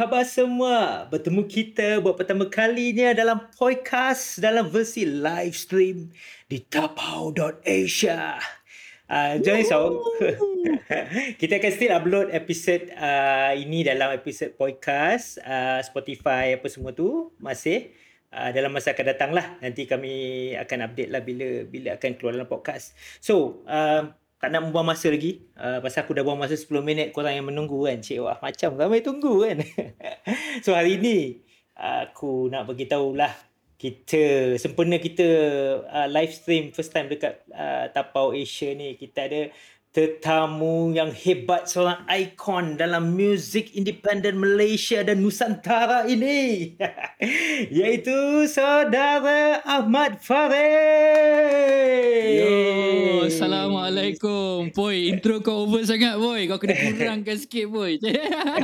khabar semua? Bertemu kita buat pertama kalinya dalam podcast dalam versi live stream di tapau.asia. Uh, jangan risau. kita akan still upload episod uh, ini dalam episod podcast uh, Spotify apa semua tu masih uh, dalam masa akan datang lah. Nanti kami akan update lah bila bila akan keluar dalam podcast. So, uh, tak nak membuang masa lagi. Uh, pasal aku dah buang masa 10 minit korang yang menunggu kan. Cik, wah macam ramai tunggu kan. so hari ni aku nak bagi lah kita sempena kita uh, live stream first time dekat uh, Tapau Asia ni kita ada tetamu yang hebat seorang ikon dalam muzik independen Malaysia dan Nusantara ini iaitu saudara Ahmad Farid. Yo, assalamualaikum. Boy, intro kau over sangat boy. Kau kena kurangkan sikit boy.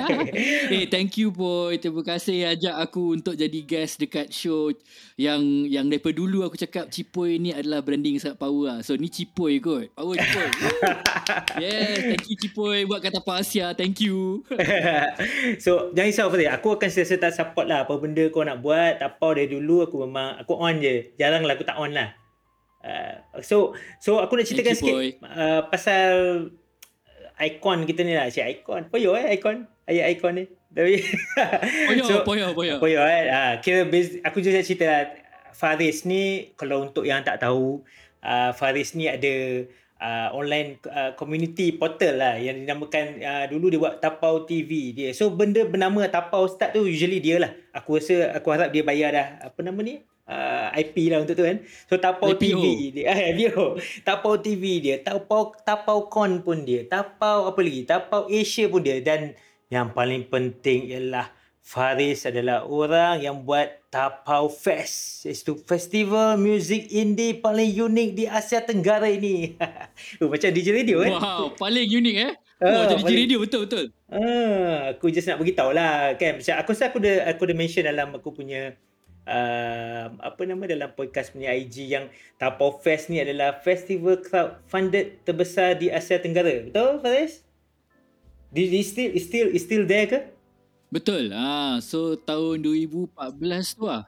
eh, thank you boy. Terima kasih ajak aku untuk jadi guest dekat show yang yang daripada dulu aku cakap Cipoy ni adalah branding sangat power lah. So ni Cipoy kot. Power Cipoy. yeah, thank you Cipoy buat kata apa Asia. Thank you. so, jangan risau Fadil. Aku akan sentiasa tak support lah apa benda kau nak buat. Apa dari dulu aku memang aku on je. Jarang lah aku tak on lah. Uh, so so aku nak ceritakan sikit uh, pasal ikon kita ni lah. Cik ikon. Poyo eh ikon. Ayat ikon ni. Tapi poyo, so, poyo, poyo. Poyo eh. Uh, kira base, aku just cerita lah. Faris ni kalau untuk yang tak tahu uh, Faris ni ada uh, online uh, community portal lah yang dinamakan uh, dulu dia buat Tapau TV dia. So benda bernama Tapau start tu usually dia lah. Aku rasa aku harap dia bayar dah apa nama ni? Uh, IP lah untuk tu kan. So Tapau IPO. TV dia. Eh IPO. Tapau TV dia. Tapau Tapau Con pun dia. Tapau apa lagi? Tapau Asia pun dia dan yang paling penting ialah Faris adalah orang yang buat Tapau Fest. Iaitu festival muzik indie paling unik di Asia Tenggara ini. oh, macam DJ radio eh. Wow, paling unik eh. Oh, oh jadi DJ radio betul-betul. Ah, aku just nak beritahu lah kan. Macam aku rasa aku dah, aku dah mention dalam aku punya uh, apa nama dalam podcast punya IG yang Tapau Fest ni adalah festival crowd funded terbesar di Asia Tenggara. Betul Faris? Di, di still, still, still there ke? Betul. Ah, so tahun 2014 tu lah.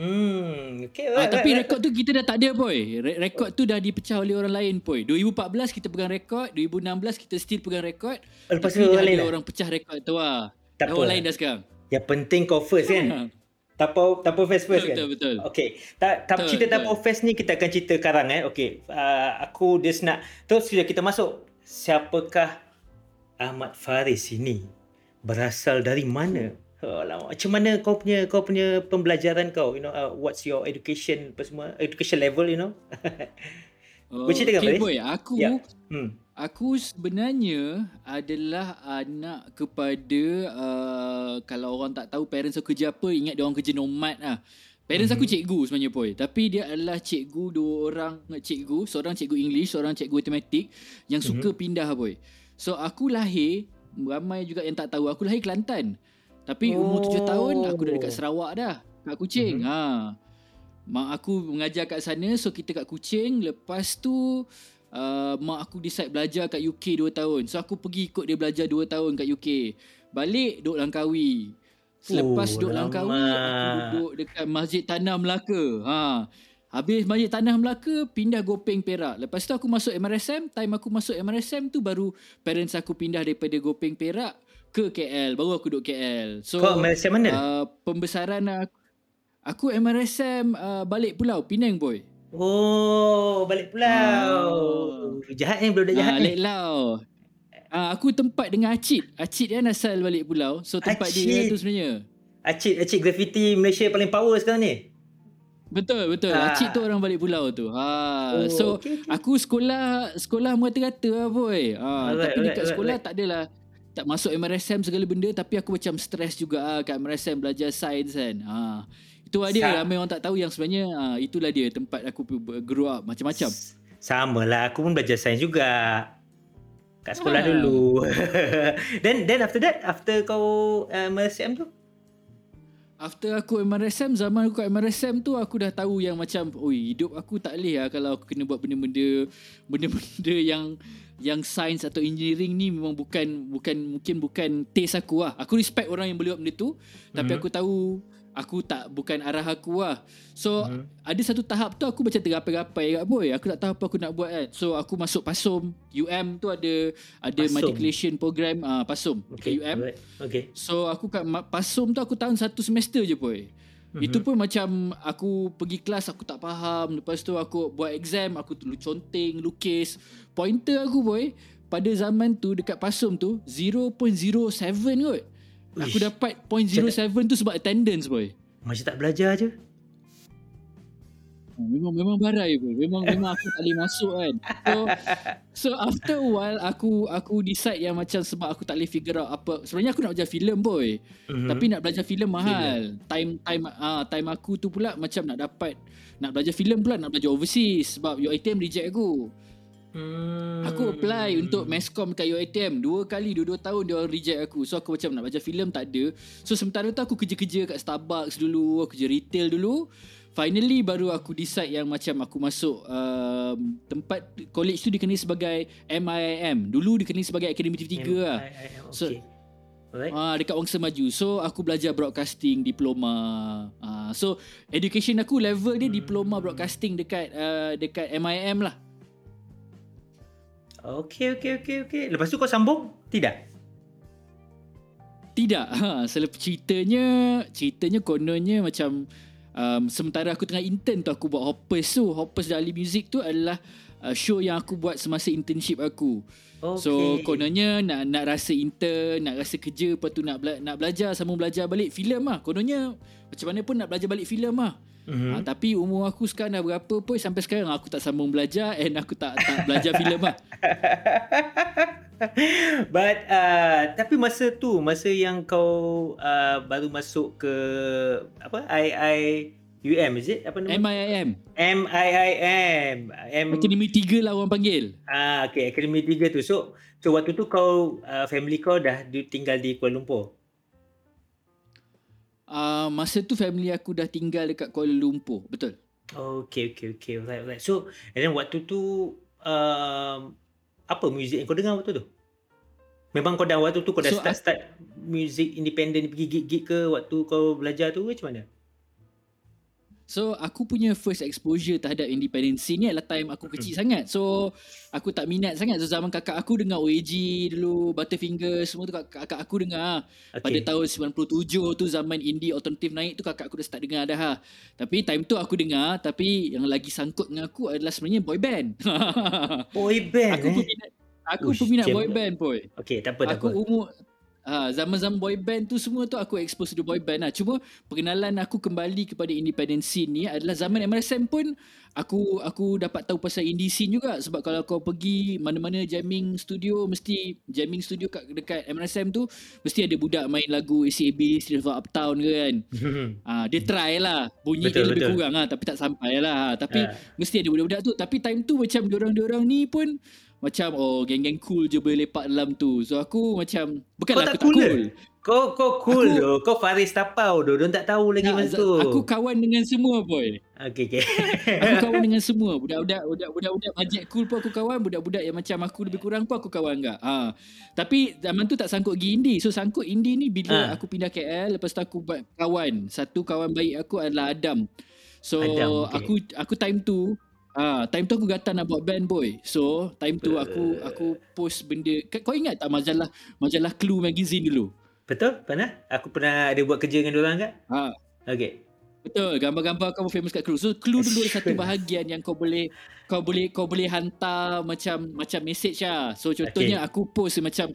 Hmm, okay, ah, tapi rekod tu kita dah tak ada boy. Rekod tu dah dipecah oleh orang lain boy. 2014 kita pegang rekod, 2016 kita still pegang rekod. Oh, lepas tu orang lain lah? orang pecah rekod tu lah. Tak orang lain dah sekarang. Yang penting kau first kan. Tapo Tapo Fest first betul, kan? Betul, betul. Okay. Tak, tak cerita Tapo Fest ni kita akan cerita sekarang eh. Okay. Uh, aku just nak... Terus sudah kita masuk. Siapakah Ahmad Faris ini? berasal dari mana? Alamak, macam mana kau punya kau punya pembelajaran kau? You know, uh, what's your education apa semua? Education level, you know? Oh, okay, boy. Aku, yeah. hmm. aku sebenarnya adalah anak kepada, uh, kalau orang tak tahu parents aku kerja apa, ingat dia orang kerja nomad lah. Parents mm-hmm. aku cikgu sebenarnya boy. Tapi dia adalah cikgu dua orang cikgu. Seorang cikgu English, seorang cikgu matematik yang suka mm-hmm. pindah boy. So aku lahir ramai juga yang tak tahu aku lahir Kelantan. Tapi oh. umur tujuh tahun aku dah dekat Sarawak dah. Kat Kuching. Mm-hmm. Ha. Mak aku mengajar kat sana so kita kat Kuching. Lepas tu uh, mak aku decide belajar kat UK 2 tahun. So aku pergi ikut dia belajar 2 tahun kat UK. Balik duduk Langkawi. Selepas oh, duduk Langkawi aku duduk dekat Masjid Tanah Melaka. Ha. Habis Masjid Tanah Melaka pindah Gopeng Perak. Lepas tu aku masuk MRSM, time aku masuk MRSM tu baru parents aku pindah daripada Gopeng Perak ke KL. Baru aku duduk KL. So Kau MRSM mana? Uh, pembesaran aku aku MRSM uh, balik pulau Penang boy. Oh, balik pulau. Uh, jahat ni budak jahat uh, ni. Balik pulau. Uh, aku tempat dengan Acid. Acid kan asal balik pulau. So tempat Acid. dia tu sebenarnya. Acid, Acid graffiti Malaysia paling power sekarang ni. Betul betul. Ha. Acik tu orang balik pulau tu. Ha. Oh, so okay, okay. aku sekolah sekolah merata-rata lah boy. Ha. Alright, tapi dekat alright, sekolah alright. tak adalah tak masuk MRSM segala benda tapi aku macam stres juga ah kat MRSM belajar sains kan. Ha. Itu dia ramai orang tak tahu yang sebenarnya ha, itulah dia tempat aku grow up macam-macam. Sama lah aku pun belajar sains juga. Kat sekolah ha. dulu. then then after that after kau uh, MRSM tu After aku MRSM Zaman aku kat MRSM tu Aku dah tahu yang macam Oi hidup aku tak boleh lah Kalau aku kena buat benda-benda Benda-benda yang Yang sains atau engineering ni Memang bukan Bukan Mungkin bukan taste aku lah Aku respect orang yang boleh buat benda tu mm-hmm. Tapi mhm. aku tahu aku tak bukan arah aku lah. So uh-huh. ada satu tahap tu aku macam tergapai-gapai kat boy. Aku tak tahu apa aku nak buat kan. So aku masuk PASUM. UM tu ada ada PASUM. matriculation program ah uh, PASUM okay. UM. Okay. So aku kat PASUM tu aku tahun satu semester je boy. Uh-huh. Itu pun macam aku pergi kelas aku tak faham. Lepas tu aku buat exam aku tu conteng, lukis. Pointer aku boy pada zaman tu dekat PASUM tu 0.07 kot. Aku dapat point 07 tu sebab attendance boy. Macam tak belajar je. Oh, memang memang barai boy. Memang memang aku tak boleh masuk kan. So so after a while aku aku decide yang macam sebab aku tak boleh figure out apa. Sebenarnya aku nak belajar filem boy. Mm-hmm. Tapi nak belajar filem mahal. Time time ah uh, time aku tu pula macam nak dapat nak belajar filem pula nak belajar overseas sebab UiTM reject aku. Hmm. Aku apply untuk Mescom kat UiTM Dua kali, dua-dua tahun dia orang reject aku So aku macam nak baca filem tak ada So sementara tu aku kerja-kerja kat Starbucks dulu Aku kerja retail dulu Finally baru aku decide yang macam aku masuk um, Tempat college tu dikenali sebagai MIIM Dulu dikenali sebagai Akademi TV3 lah So Alright. Ah, dekat Wangsa Maju. So aku belajar broadcasting diploma. Ah, so education aku level dia hmm. diploma broadcasting dekat uh, dekat MIM lah. Okey, okey, okey, okey. Lepas tu kau sambung? Tidak? Tidak. Ha, selepas ceritanya, ceritanya kononnya macam um, sementara aku tengah intern tu aku buat Hoppers tu. Hoppers Dali Music tu adalah uh, show yang aku buat semasa internship aku. Okay. So kononnya nak nak rasa intern, nak rasa kerja, lepas tu nak bela- nak belajar, sambung belajar balik filem lah. Kononnya macam mana pun nak belajar balik filem lah. Mm-hmm. Ha, tapi umur aku sekarang dah berapa pun sampai sekarang aku tak sambung belajar and aku tak tak belajar filem lah. But uh, tapi masa tu masa yang kau uh, baru masuk ke apa I I UM is it apa nama? MIIM. MIIM. M Akademi 3 lah orang panggil. Ah okay Akademi 3 tu. So so waktu tu kau uh, family kau dah tinggal di Kuala Lumpur. Uh, masa tu family aku dah tinggal dekat Kuala Lumpur, betul. Okay, okay, okay. Right, right. So, and then waktu tu, um, apa muzik yang kau dengar waktu tu? Memang kau dah waktu tu kau dah so, start-start muzik independent pergi gig-gig ke waktu kau belajar tu macam mana? So aku punya first exposure terhadap independent scene ni adalah time aku kecil sangat. So aku tak minat sangat. So zaman kakak aku dengar OAG dulu, Butterfinger semua tu kakak aku dengar. Okay. Pada tahun 97 tu zaman indie alternative naik tu kakak aku dah start dengar dah. Ha. Tapi time tu aku dengar tapi yang lagi sangkut dengan aku adalah sebenarnya boy band. boy band aku eh? Peminat, aku Ush, peminat boy band boy. Okay tak apa tak aku apa. Aku umur Ha, zaman-zaman boy band tu semua tu aku expose to boy band lah. Cuma perkenalan aku kembali kepada independent scene ni adalah zaman MRSM pun aku aku dapat tahu pasal indie scene juga sebab kalau kau pergi mana-mana jamming studio mesti jamming studio kat dekat MRSM tu mesti ada budak main lagu ACAB of Uptown ke kan. ha, dia try lah bunyi betul, dia lebih betul. kurang lah tapi tak sampai lah. Tapi ha. mesti ada budak-budak tu tapi time tu macam diorang-diorang ni pun macam oh geng-geng cool je boleh lepak dalam tu. So aku macam bukanlah aku tak cool. cool. Kau kau cool aku, Kau Faris Tapau tu. Dia tak tahu lagi masa tu. Aku kawan dengan semua boy. Okay, okay. aku kawan dengan semua. Budak-budak budak-budak budak budget cool pun aku kawan, budak-budak yang macam aku lebih kurang pun aku kawan enggak. Ha. Tapi zaman tu tak sangkut gi indie. So sangkut indie ni bila ha. aku pindah KL lepas tu aku buat kawan. Satu kawan baik aku adalah Adam. So Adam, okay. aku aku time tu Ah, time tu aku gatal nak buat band boy. So, time tu aku aku post benda. Kau ingat tak majalah majalah Clue magazine dulu? Betul? Pernah? Aku pernah ada buat kerja dengan orang kan? Ha. Okay. Betul, gambar-gambar kau famous kat Clue. So Clue dulu ada satu bahagian yang kau boleh kau boleh kau boleh hantar macam macam message lah. So contohnya okay. aku post macam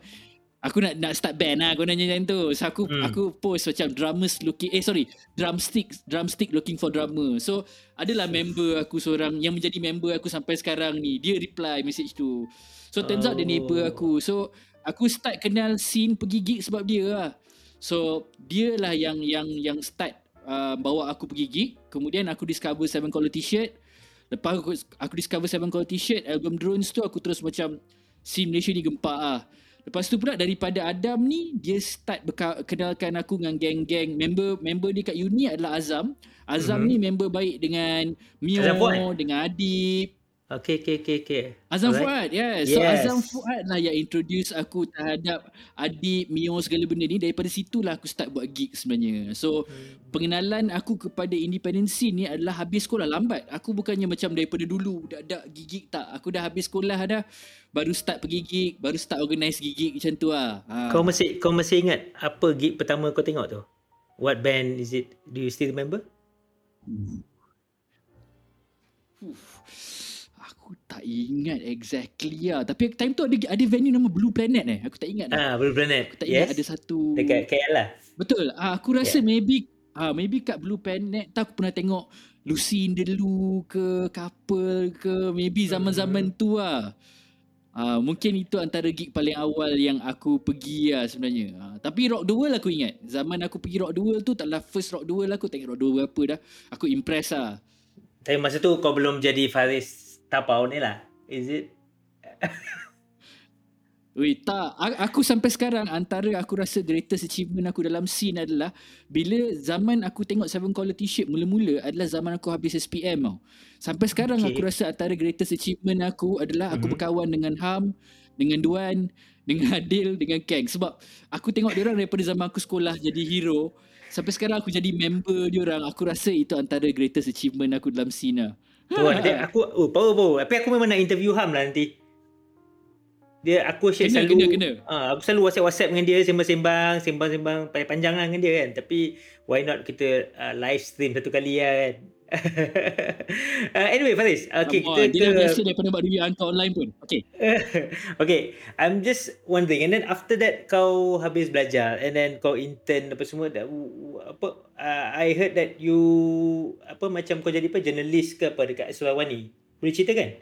aku nak nak start band lah aku nanya macam tu. So aku hmm. aku post macam drummers looking eh sorry drumstick drumstick looking for drummer so adalah member aku seorang yang menjadi member aku sampai sekarang ni. Dia reply message tu. So turns out dia neighbor oh. aku. So aku start kenal scene pergi gig sebab dia lah. So dia lah yang yang yang start uh, bawa aku pergi gig. Kemudian aku discover Seven Color T-shirt. Lepas aku, aku discover Seven Color T-shirt album Drones tu aku terus macam scene Malaysia ni gempak ah Lepas tu pula daripada Adam ni dia start berka- kenalkan aku dengan geng-geng member member dia kat uni adalah Azam. Azam mm-hmm. ni member baik dengan Mio dengan Adib. Okay, okay, okay, okay. Azam Alright. Fuad, yes. So yes. Azam Fuad lah yang introduce aku terhadap Adib, Mio segala benda ni. Daripada situlah aku start buat gig sebenarnya. So hmm. pengenalan aku kepada independent scene ni adalah habis sekolah lambat. Aku bukannya macam daripada dulu dah ada gig tak. Aku dah habis sekolah dah. Baru start pergi gig, baru start organize gig macam tu lah. Ha. Kau masih kau masih ingat apa gig pertama kau tengok tu? What band is it? Do you still remember? Hmm. Tak ingat exactly lah. Tapi time tu ada ada venue nama Blue Planet eh. Aku tak ingat dah. Ah, Blue Planet. Aku tak ingat yes. ada satu. Dekat KL lah. Betul. Ah, aku rasa yeah. maybe ah maybe kat Blue Planet tak aku pernah tengok Lucy in the Loo ke couple ke maybe zaman-zaman hmm. tu lah. Ah, mungkin itu antara gig paling awal yang aku pergi lah sebenarnya. Ah, tapi Rock the World aku ingat. Zaman aku pergi Rock the World tu taklah first Rock the World aku tengok Rock the World apa dah. Aku impress lah. Tapi masa tu kau belum jadi Faris tapau ni lah. Is it? Ui, tak. Aku sampai sekarang antara aku rasa greatest achievement aku dalam scene adalah bila zaman aku tengok Seven Quality Ship mula-mula adalah zaman aku habis SPM tau. Sampai sekarang okay. aku rasa antara greatest achievement aku adalah aku mm-hmm. berkawan dengan Ham, dengan Duan, dengan Adil, dengan Kang. Sebab aku tengok dia orang daripada zaman aku sekolah jadi hero. Sampai sekarang aku jadi member dia orang. Aku rasa itu antara greatest achievement aku dalam scene lah. Tu nanti aku oh power power. Tapi aku memang nak interview Ham lah nanti. Dia aku share kena, selalu kena, kena. Uh, aku selalu WhatsApp WhatsApp dengan dia sembang-sembang, sembang-sembang panjang-panjang lah dengan dia kan. Tapi why not kita uh, live stream satu kali lah kan. uh, anyway Faris okay, kita dia ke... biasa daripada buat review angka online pun. Okay. Okay I'm just wondering and then after that kau habis belajar and then kau intern apa semua dah, apa uh, I heard that you apa macam kau jadi apa journalist ke apa dekat Sulawani boleh cerita kan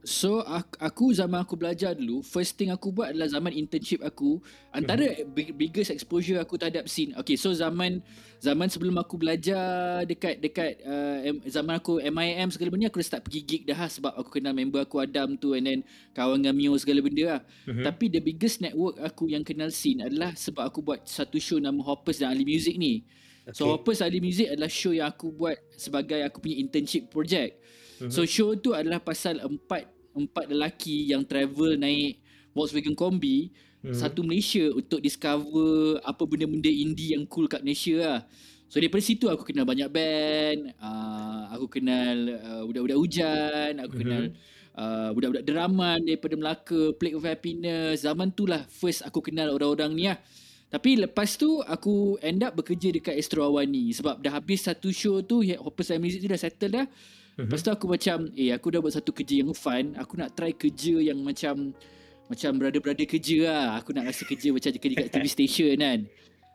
So aku zaman aku belajar dulu First thing aku buat adalah zaman internship aku Antara mm-hmm. biggest exposure aku terhadap scene Okay so zaman Zaman sebelum aku belajar dekat dekat uh, Zaman aku MIM segala benda Aku dah start pergi gig dah lah Sebab aku kenal member aku Adam tu And then kawan dengan Mio segala benda lah mm-hmm. Tapi the biggest network aku yang kenal scene adalah Sebab aku buat satu show nama Hoppers dan Ahli Music ni okay. So Hoppers Ahli Music adalah show yang aku buat Sebagai aku punya internship project Mm-hmm. So show tu adalah pasal empat empat lelaki yang travel naik Volkswagen Kombi mm-hmm. satu Malaysia untuk discover apa benda-benda indie yang cool kat Malaysia lah. So daripada situ aku kenal banyak band, uh, aku kenal uh, budak-budak hujan, aku mm-hmm. kenal uh, budak-budak deraman daripada Melaka, Plague of Happiness. Zaman tu lah first aku kenal orang-orang ni lah. Tapi lepas tu aku end up bekerja dekat Astro Awani sebab dah habis satu show tu Hoppers and Music tu dah settle dah. Mm-hmm. Lepas tu aku macam Eh aku dah buat satu kerja yang fun. Aku nak try kerja yang macam Macam brother-brother kerja lah. Aku nak rasa kerja macam kerja kat TV station kan.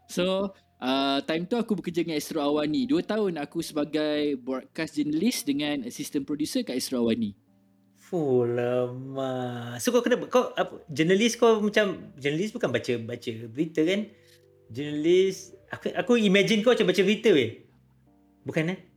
So uh, Time tu aku bekerja dengan Astro Awani. Dua tahun aku sebagai broadcast journalist Dengan assistant producer kat Astro Awani. Fuh lama. So kau kena kau apa, Journalist kau macam Journalist bukan baca baca berita kan? Journalist Aku, aku imagine kau macam baca berita weh. Bukan eh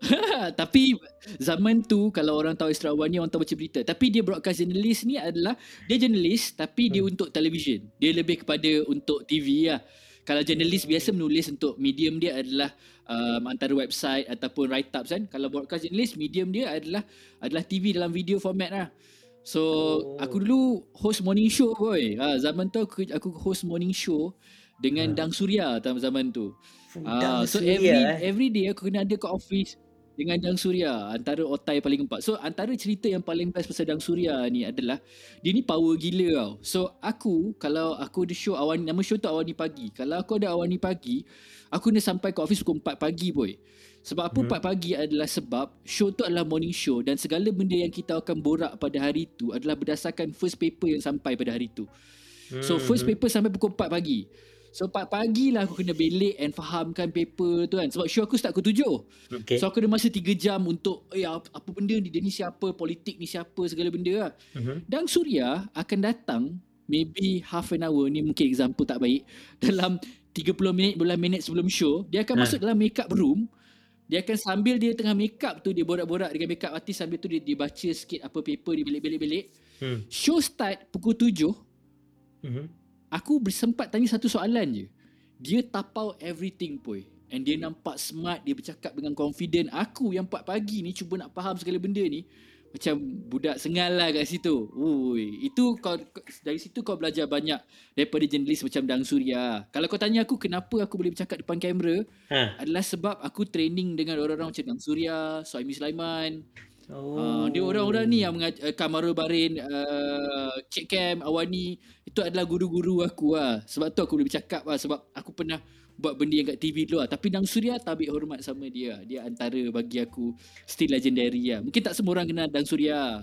tapi zaman tu kalau orang tahu Istirawan ni orang tahu baca berita. Tapi dia broadcast journalist ni adalah dia journalist tapi hmm. dia untuk television. Dia lebih kepada untuk TV lah. Kalau journalist biasa menulis untuk medium dia adalah um, antara website ataupun write up kan. Kalau broadcast journalist medium dia adalah adalah TV dalam video format lah. So oh. aku dulu host morning show boy. Ha, zaman tu aku, aku host morning show dengan hmm. Dang Surya zaman tu. Uh, so Surya, every eh. every day aku kena ada ke office dengan Dang Surya antara otai paling empat. So antara cerita yang paling best pasal Dang Surya ni adalah dia ni power gila tau. So aku kalau aku ada show awan nama show tu awan ni pagi. Kalau aku ada awan ni pagi, aku kena sampai ke office pukul 4 pagi boy. Sebab apa hmm. 4 pagi adalah sebab show tu adalah morning show dan segala benda yang kita akan borak pada hari tu adalah berdasarkan first paper yang sampai pada hari tu. So first hmm. paper sampai pukul 4 pagi. So pagi lah aku kena belik and fahamkan paper tu kan Sebab show aku start pukul tujuh okay. So aku ada masa tiga jam untuk Eh apa, apa benda ni Dia ni siapa Politik ni siapa Segala benda lah uh-huh. Dan Surya akan datang Maybe half an hour Ni mungkin example tak baik Dalam 30 minit Bulan minit sebelum show Dia akan uh. masuk dalam makeup room Dia akan sambil dia tengah makeup tu Dia borak-borak dengan makeup artis Sambil tu dia, dia baca sikit apa paper Dia belik-belik-belik Hmm. Show start pukul tujuh. Hmm. Aku bersempat tanya satu soalan je. Dia tapau everything pun. And dia nampak smart, dia bercakap dengan confident. Aku yang 4 pagi ni cuba nak faham segala benda ni. Macam budak sengal lah kat situ. Ui, itu kau dari situ kau belajar banyak daripada jurnalis macam Dang Surya. Kalau kau tanya aku kenapa aku boleh bercakap depan kamera, ha. adalah sebab aku training dengan orang-orang macam Dang Surya, Soimi Sulaiman, Oh. Uh, dia orang-orang ni yang mengajar uh, Kamarul Barin, uh, Cik Cam, Awani itu adalah guru-guru aku lah. Sebab tu aku boleh bercakap lah sebab aku pernah buat benda yang kat TV dulu lah. Tapi Dang Surya tabik hormat sama dia. Dia antara bagi aku still legendary lah. Mungkin tak semua orang kenal Dang Surya.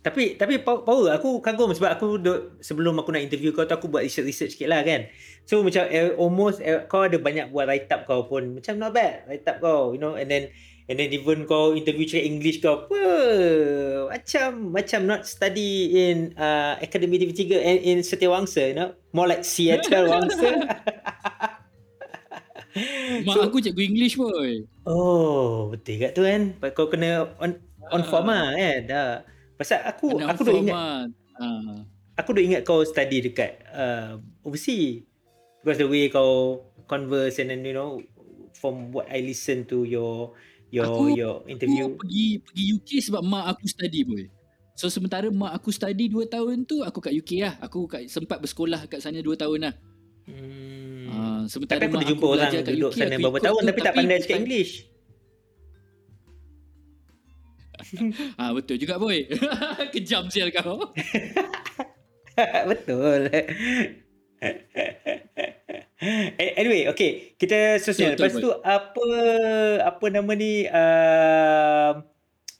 Tapi tapi power aku kagum sebab aku duk, sebelum aku nak interview kau tu aku buat research-research sikit lah kan. So macam eh, almost eh, kau ada banyak buat write up kau pun. Macam not bad write up kau. You know and then And then even kau interview cakap English kau apa? Macam macam not study in uh, Academy TV3 and in Setiawangsa you know? More like Seattle Wangsa. Mak so, aku cikgu English boy. Oh betul kat tu kan? Kau kena on, on form lah kan? Dah. Pasal aku kena aku dah ingat uh. Aku dah ingat kau study dekat uh, overseas. Because the way kau converse and then you know From what I listen to your your aku, your interview? Aku pergi pergi UK sebab mak aku study boy. So sementara mak aku study 2 tahun tu aku kat UK lah. Aku kat, sempat bersekolah kat sana 2 tahun lah. Hmm. Uh, sementara tapi aku jumpa orang kat duduk UK, sana beberapa tahun tapi, tapi tak pandai cakap English. ah betul juga boy. Kejam sial kau. betul. Anyway, okay. Kita sosial. Lepas tu apa apa nama ni uh,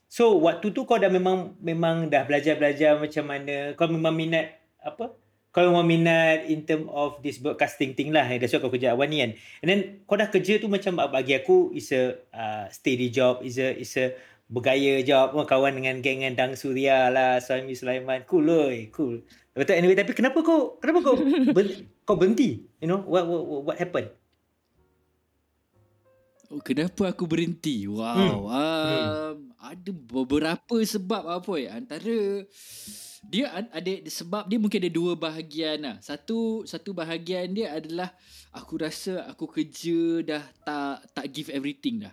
so waktu tu kau dah memang memang dah belajar-belajar macam mana kau memang minat apa? Kau memang minat in term of this broadcasting thing lah. That's why kau kerja awan ni kan. And then kau dah kerja tu macam bagi aku is a uh, steady job, is a is a bergaya job. Oh, kawan dengan geng dengan Dang Surya lah, Suami Sulaiman. Cool oi, cool. Betul anyway tapi kenapa kau kenapa kau kau berhenti? You know what what what happened? Oh, kenapa aku berhenti? Wow. Hmm. Um, hmm. ada beberapa sebab apa ya. Antara dia ada sebab dia mungkin ada dua bahagian lah. Satu satu bahagian dia adalah aku rasa aku kerja dah tak tak give everything dah.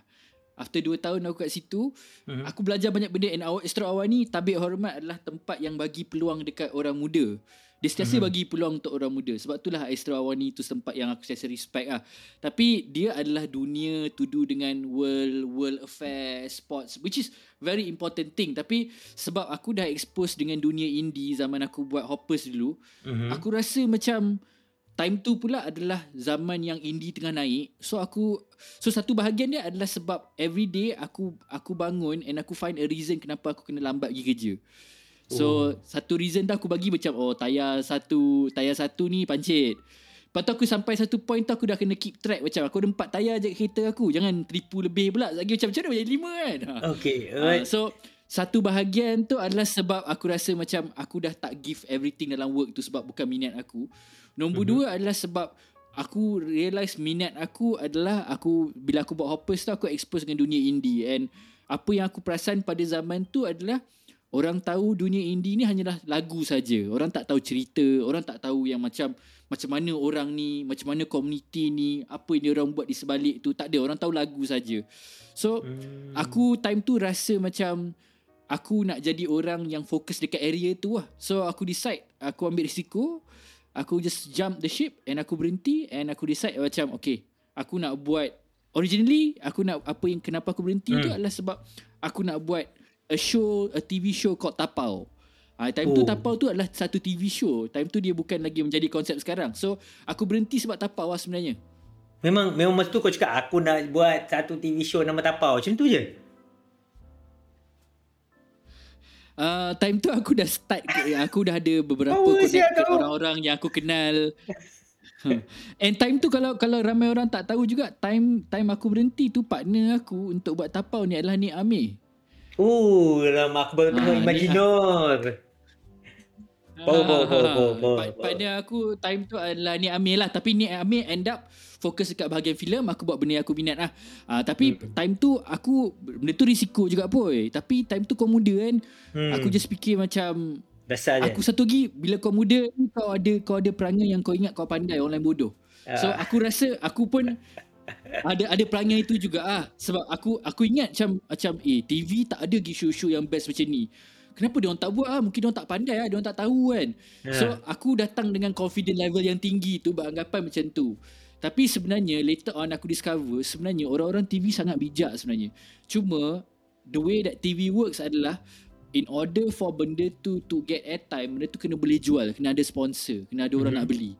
After 2 tahun aku kat situ uh-huh. Aku belajar banyak benda And Extra Awal ni Tabik Hormat adalah tempat yang bagi peluang dekat orang muda Dia sentiasa uh-huh. bagi peluang untuk orang muda. Sebab itulah Extra Awal ni tu tempat yang aku sentiasa respect lah. Tapi dia adalah dunia to do dengan world world affairs, sports Which is very important thing. Tapi sebab aku dah expose dengan dunia indie Zaman aku buat hoppers dulu uh-huh. Aku rasa macam time tu pula adalah zaman yang indie tengah naik. So aku so satu bahagian dia adalah sebab every day aku aku bangun and aku find a reason kenapa aku kena lambat pergi kerja so oh. satu reason tu aku bagi macam oh tayar satu tayar satu ni pancit Lepas tu aku sampai satu point tu aku dah kena keep track macam aku ada empat tayar je kereta aku jangan tripu lebih pula lagi macam macam mana jadi lima kan okay alright. Uh, so satu bahagian tu adalah sebab aku rasa macam aku dah tak give everything dalam work tu sebab bukan minat aku. Nombor mm-hmm. dua adalah sebab aku realise minat aku adalah aku bila aku buat hoppers tu aku expose dengan dunia indie and apa yang aku perasan pada zaman tu adalah orang tahu dunia indie ni hanyalah lagu saja. Orang tak tahu cerita, orang tak tahu yang macam macam mana orang ni, macam mana komuniti ni, apa yang dia orang buat di sebalik tu. Tak ada, orang tahu lagu saja. So, hmm. aku time tu rasa macam aku nak jadi orang yang fokus dekat area tu lah. So, aku decide, aku ambil risiko, aku just jump the ship and aku berhenti and aku decide macam okay aku nak buat originally aku nak apa yang kenapa aku berhenti hmm. tu adalah sebab aku nak buat a show a TV show called Tapau Ha, time oh. tu Tapau tu adalah satu TV show. Time tu dia bukan lagi menjadi konsep sekarang. So, aku berhenti sebab Tapau lah sebenarnya. Memang memang masa tu kau cakap aku nak buat satu TV show nama Tapau. Macam tu je? uh, time tu aku dah start aku dah ada beberapa oh, connect orang-orang yang aku kenal. And time tu kalau kalau ramai orang tak tahu juga time time aku berhenti tu partner aku untuk buat tapau ni adalah Nik Amir. Oh, lama aku baru tengok ha, Imaginor. Oh, oh, oh. Partner aku time tu adalah Nik Amir lah tapi Nik Amir end up fokus dekat bahagian filem aku buat benda yang aku minat lah uh, tapi hmm. time tu aku benda tu risiko juga pun tapi time tu kau muda kan hmm. aku just fikir macam Dasar aku satu lagi bila kau muda ni kau ada kau ada perangai yang kau ingat kau pandai orang lain bodoh. So ah. aku rasa aku pun ada ada perangai itu juga ah sebab aku aku ingat macam macam eh TV tak ada lagi show-show yang best macam ni. Kenapa dia orang tak buat ah? Mungkin dia orang tak pandai ah, dia orang tak tahu kan. Yeah. So aku datang dengan confident level yang tinggi tu beranggapan macam tu. Tapi sebenarnya later on aku discover sebenarnya orang-orang TV sangat bijak sebenarnya. Cuma the way that TV works adalah in order for benda tu to get airtime, benda tu kena boleh jual, kena ada sponsor, kena ada orang mm-hmm. nak beli.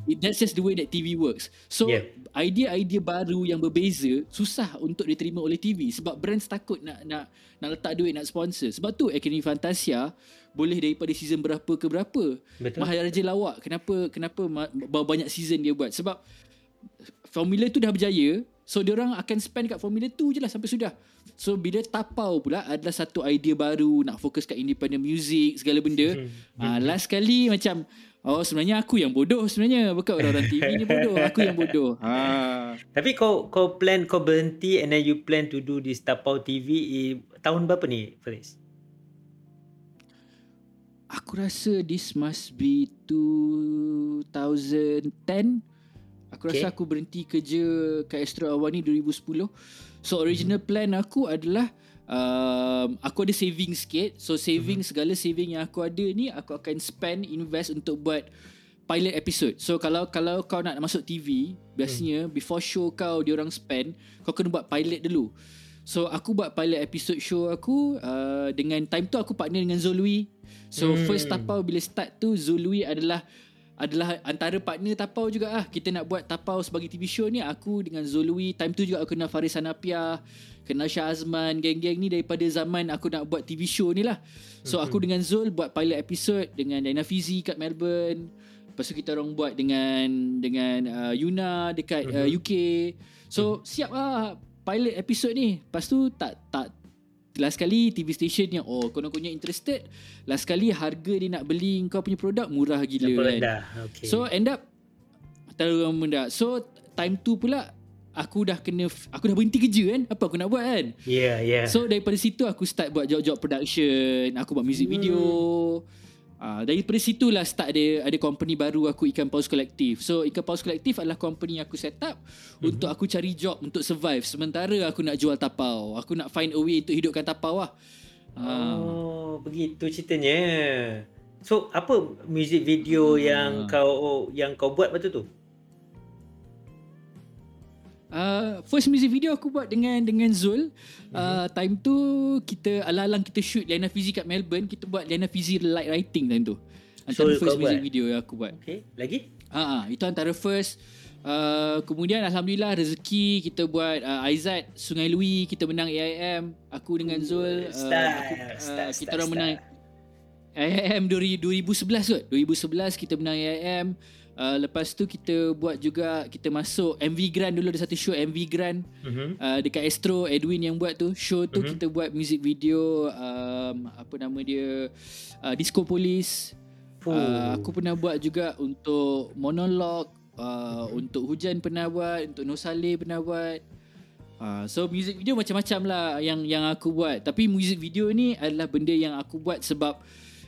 Mm-hmm. That's just the way that TV works. So yeah. idea-idea baru yang berbeza susah untuk diterima oleh TV sebab brands takut nak nak nak letak duit nak sponsor. Sebab tu Academy Fantasia boleh daripada season berapa ke berapa. Betul. Maharaja Lawak kenapa kenapa banyak season dia buat? Sebab formula tu dah berjaya so dia orang akan spend kat formula tu je lah sampai sudah so bila tapau pula adalah satu idea baru nak fokus kat independent music segala benda hmm. uh, last kali macam oh sebenarnya aku yang bodoh sebenarnya bukan orang-orang TV ni bodoh aku yang bodoh ha. tapi kau kau plan kau berhenti and then you plan to do this tapau TV eh, tahun berapa ni Faris Aku rasa this must be 2010 Aku okay. rasa aku berhenti kerja kat Astro Awani 2010. So original mm-hmm. plan aku adalah um, aku ada saving sikit. So saving mm-hmm. segala saving yang aku ada ni aku akan spend invest untuk buat pilot episode. So kalau kalau kau nak masuk TV, biasanya mm. before show kau dia orang spend, kau kena buat pilot dulu. So aku buat pilot episode show aku uh, dengan time tu aku partner dengan Zolui. So mm. first tapau bila start tu Zolui adalah adalah antara partner tapau juga ah. Kita nak buat tapau sebagai TV show ni aku dengan Zolui time tu juga aku kenal Faris Anapia kenal Shah Azman geng-geng ni daripada zaman aku nak buat TV show ni lah. So aku dengan Zul buat pilot episode dengan Dina Fizi kat Melbourne. Lepas tu kita orang buat dengan dengan uh, Yuna dekat uh, UK so siap lah pilot episode ni. Lepas tu tak tak last kali TV station yang oh nak interested last kali harga dia nak beli kau punya produk murah gila kan. okay. so end up terlalu mendak so time tu pula aku dah kena aku dah berhenti kerja kan. Apa aku nak buat kan? Yeah yeah so daripada situ aku start buat job-job production aku buat music hmm. video Uh, daripada situlah start ada ada company baru aku Ikan Paus Collective. So Ikan Paus Collective adalah company yang aku set up mm-hmm. untuk aku cari job untuk survive sementara aku nak jual tapau. Aku nak find a way untuk hidupkan tapau lah. Ah. Oh, uh. begitu ceritanya. So apa music video uh. yang kau yang kau buat waktu tu? Uh, first music video aku buat dengan dengan Zul. Uh, time tu kita alang-alang kita shoot Liana Fizi kat Melbourne, kita buat Liana Fizi light writing time tu. Antara so, first music buat. video yang aku buat. Okay, lagi? Ah, uh, uh, itu antara first. Uh, kemudian alhamdulillah rezeki kita buat uh, Aizat Sungai Lui kita menang AIM aku dengan Zul uh, aku, uh, kita orang menang AIM 2011 kot 2011 kita menang AIM Uh, lepas tu kita buat juga kita masuk MV Grand dulu ada satu show MV Grand uh-huh. uh, dekat Astro Edwin yang buat tu show tu uh-huh. kita buat music video um, apa nama dia uh, Disco Police uh, aku pernah buat juga untuk monolog uh, uh-huh. untuk hujan pernah buat untuk Nosale pernah buat uh, so music video macam-macam lah yang yang aku buat tapi music video ni adalah benda yang aku buat sebab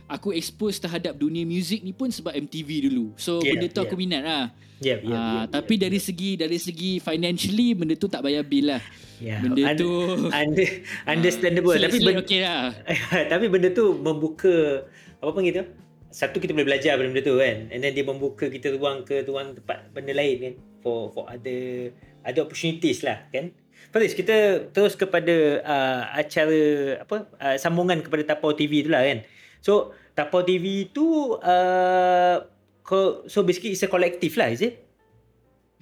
aku expose terhadap dunia muzik ni pun sebab MTV dulu. So yeah, benda tu yeah. aku minat lah. Yeah, yeah, uh, yeah, tapi yeah, dari yeah. segi dari segi financially benda tu tak bayar bil lah. Yeah, benda un- tu under, understandable uh, tapi benda okay lah. tapi benda tu membuka apa panggil tu? Satu kita boleh belajar benda tu kan. And then dia membuka kita ruang ke ruang tempat benda lain kan for for other ada opportunities lah kan. Faris, kita terus kepada uh, acara apa uh, sambungan kepada Tapau TV tu lah kan. So Tapau TV tu uh, so basically it's a collective lah is it?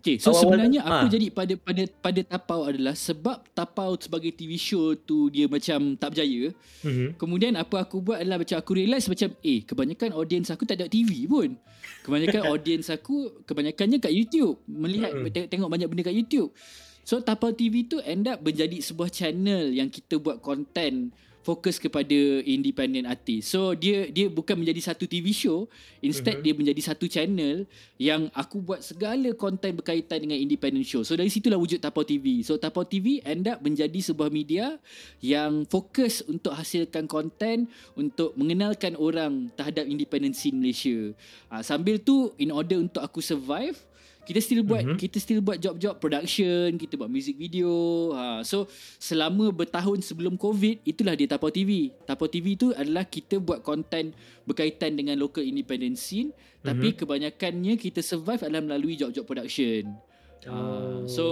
Okay, so Awal-awal sebenarnya apa ha. jadi pada pada pada Tapau adalah sebab Tapau sebagai TV show tu dia macam tak berjaya. Mm-hmm. Kemudian apa aku buat adalah macam aku realise macam eh kebanyakan audience aku tak ada TV pun. Kebanyakan audience aku kebanyakannya kat YouTube melihat mm-hmm. tengok banyak benda kat YouTube. So Tapau TV tu end up menjadi sebuah channel yang kita buat content fokus kepada independent artist. So dia dia bukan menjadi satu TV show, instead mm-hmm. dia menjadi satu channel yang aku buat segala konten berkaitan dengan independent show. So dari situlah wujud Tapau TV. So Tapau TV end up menjadi sebuah media yang fokus untuk hasilkan konten untuk mengenalkan orang terhadap independent scene Malaysia. Uh, sambil tu in order untuk aku survive kita still buat mm-hmm. kita still buat job-job production kita buat music video ha so selama bertahun sebelum covid itulah dia Tapau TV Tapau TV tu adalah kita buat content berkaitan dengan local independent scene mm-hmm. tapi kebanyakannya kita survive adalah melalui job-job production ha, oh. ha so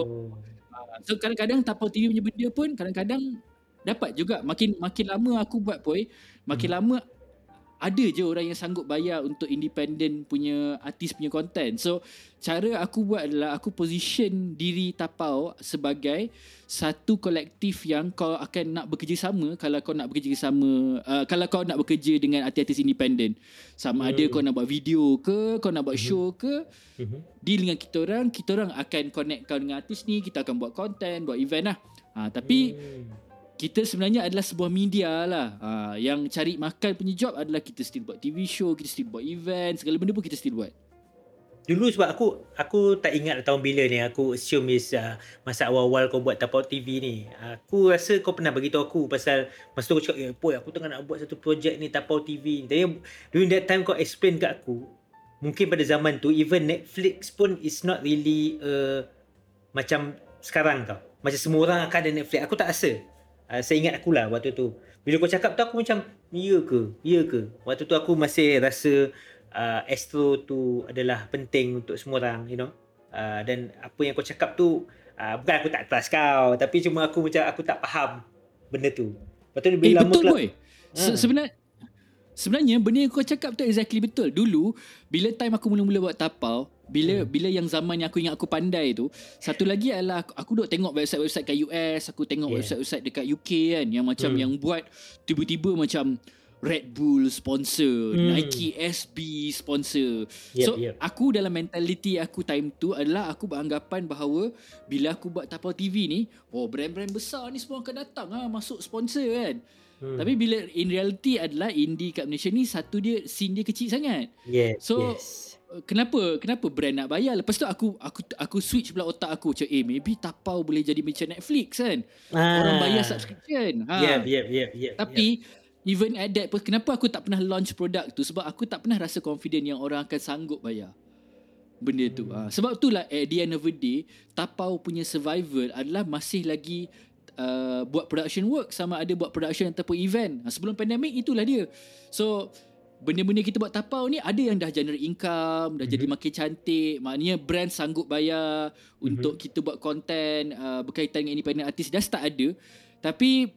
so kadang-kadang Tapau TV punya benda pun kadang-kadang dapat juga makin makin lama aku buat poi makin mm. lama ada je orang yang sanggup bayar untuk independent punya artis punya content. So cara aku buat adalah aku position diri Tapau sebagai satu kolektif yang kau akan nak bekerjasama kalau kau nak bekerjasama uh, kalau kau nak bekerja dengan artis-artis independent. Sama hmm. ada kau nak buat video ke, kau nak buat hmm. show ke, hmm. deal dengan kita orang, kita orang akan connect kau dengan artis ni, kita akan buat content, buat event lah. Ha, tapi hmm kita sebenarnya adalah sebuah media lah uh, yang cari makan punya job adalah kita still buat TV show, kita still buat event, segala benda pun kita still buat. Dulu sebab aku aku tak ingat tahun bila ni aku assume is uh, masa awal-awal kau buat Tapau TV ni. Aku rasa kau pernah bagi tahu aku pasal masa tu aku cakap, eh, "Boy, aku tengah nak buat satu projek ni Tapau TV." Tapi during that time kau explain kat aku, mungkin pada zaman tu even Netflix pun is not really uh, macam sekarang tau. Macam semua orang akan ada Netflix. Aku tak rasa uh, saya ingat aku lah waktu tu. Bila kau cakap tu aku macam iya ke? Iya ke? Waktu tu aku masih rasa uh, astro tu adalah penting untuk semua orang you know? Uh, dan apa yang kau cakap tu uh, bukan aku tak trust kau tapi cuma aku macam aku tak faham benda tu. Lepas tu bila eh, lama betul boy. Ha. sebenarnya sebenarnya benda yang kau cakap tu exactly betul. Dulu bila time aku mula-mula buat tapau bila hmm. bila yang zaman yang aku ingat aku pandai tu satu lagi adalah aku, aku duk tengok website-website kat US aku tengok yeah. website-website dekat UK kan yang macam hmm. yang buat tiba-tiba macam Red Bull sponsor, hmm. Nike SB sponsor. Yep, so yep. aku dalam mentality aku time tu adalah aku beranggapan bahawa bila aku buat Tapau TV ni, oh brand-brand besar ni semua akan datang ah masuk sponsor kan. Hmm. Tapi bila in reality adalah indie kat Malaysia ni satu dia scene dia kecil sangat. Yes, so yes kenapa kenapa brand nak bayar lepas tu aku aku aku switch pula otak aku macam eh maybe tapau boleh jadi macam Netflix kan ah. orang bayar subscription ha yeah yeah yeah yeah tapi yeah. even at that kenapa aku tak pernah launch produk tu sebab aku tak pernah rasa confident yang orang akan sanggup bayar benda tu hmm. ha. sebab itulah at the end of the day tapau punya survival adalah masih lagi uh, buat production work sama ada buat production ataupun event ha, sebelum pandemik itulah dia so benda-benda kita buat tapau ni ada yang dah generate income, dah mm-hmm. jadi mhm. makin cantik. Maknanya brand sanggup bayar mm-hmm. untuk kita buat content uh, berkaitan dengan independent artist dah start ada. Tapi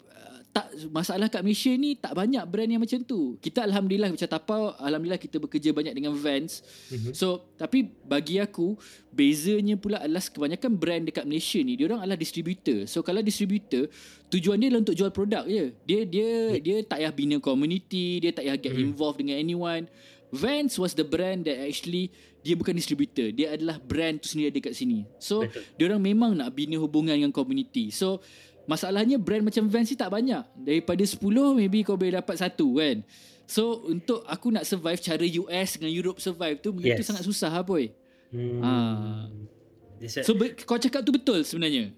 tak masalah kat Malaysia ni tak banyak brand yang macam tu. Kita alhamdulillah macam tapau, alhamdulillah kita bekerja banyak dengan Vans. Mm-hmm. So, tapi bagi aku bezanya pula adalah kebanyakan brand dekat Malaysia ni dia orang adalah distributor. So kalau distributor tujuan dia adalah untuk jual produk je. Dia dia yeah. dia tak payah bina community, dia tak payah get mm. involved dengan anyone. Vans was the brand that actually dia bukan distributor, dia adalah brand tu sendiri dekat sini. So Betul. dia orang memang nak bina hubungan dengan community. So masalahnya brand macam Vans ni tak banyak. Daripada 10 maybe kau boleh dapat satu kan. So untuk aku nak survive cara US dengan Europe survive tu yes. itu sangat susah apa boy. Hmm. Ha. So kau cakap tu betul sebenarnya.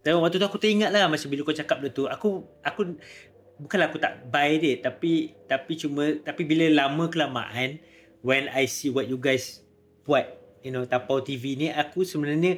Dan waktu tu aku teringat lah masa bila kau cakap benda tu. Aku aku bukanlah aku tak buy dia tapi tapi cuma tapi bila lama kelamaan when I see what you guys buat you know tapau TV ni aku sebenarnya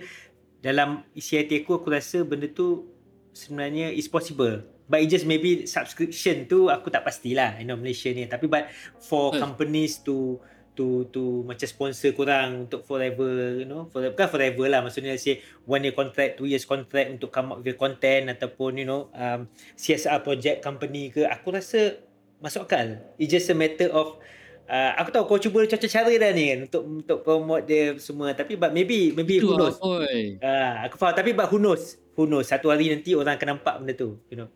dalam isi hati aku aku rasa benda tu sebenarnya is possible. But it just maybe subscription tu aku tak pastilah you know Malaysia ni. Tapi but for uh. companies to to to macam sponsor kurang untuk forever you know for bukan forever lah. Maksudnya say one year contract two years contract untuk come up with content ataupun you know um, CSR project company ke aku rasa masuk akal. It just a matter of uh, aku tahu kau cuba cuaca cara dah ni kan untuk untuk promote dia semua. Tapi but maybe maybe Itu who knows? uh, aku faham. Tapi but who knows who knows satu hari nanti orang akan nampak benda tu you know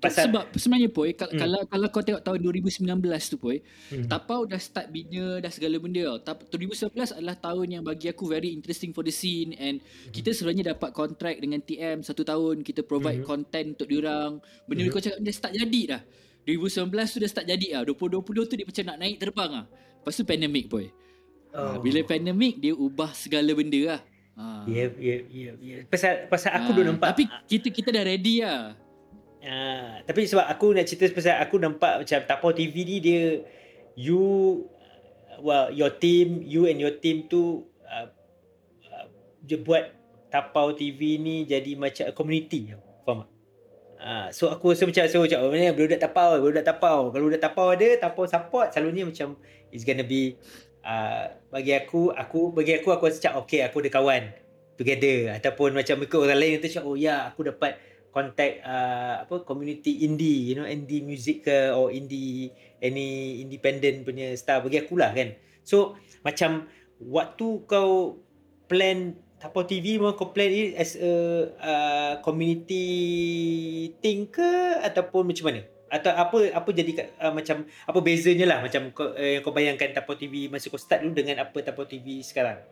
Pasal, sebab sebenarnya poi hmm. kalau kalau kau tengok tahun 2019 tu poi hmm. tapau dah start bina dah segala benda tau. 2019 adalah tahun yang bagi aku very interesting for the scene and hmm. kita sebenarnya dapat kontrak dengan TM satu tahun kita provide hmm. content untuk diorang. Benda hmm. kau cakap dia start jadi dah. 2019 tu dah start jadi ah. 2020 tu dia macam nak naik terbang ah. Lepas tu pandemik poi. Oh. Bila pandemik dia ubah segala benda lah. Ya, ya, ya, ya. Pasal pasal aku ha, dah nampak. Tapi kita kita dah ready lah. Uh, tapi sebab aku nak cerita pasal aku nampak macam Tapau TV ni dia you well your team you and your team tu uh, uh, buat Tapau TV ni jadi macam community faham tak? Uh, so aku rasa macam so macam oh, mana budak tapau budak tapau kalau budak tapau ada tapau support selalunya macam it's gonna be uh, bagi aku aku bagi aku aku macam okay aku ada kawan together. Ataupun macam ikut orang lain tu macam oh ya yeah, aku dapat contact uh, apa community indie you know indie music ke or indie any independent punya star bagi aku lah kan? So macam waktu kau plan Tapau TV mau kau plan it as a uh, community thing ke? Ataupun macam mana atau apa apa jadi uh, macam apa bezanya lah macam kau, uh, yang kau bayangkan Tapau TV masa kau start dulu dengan apa Tapau TV sekarang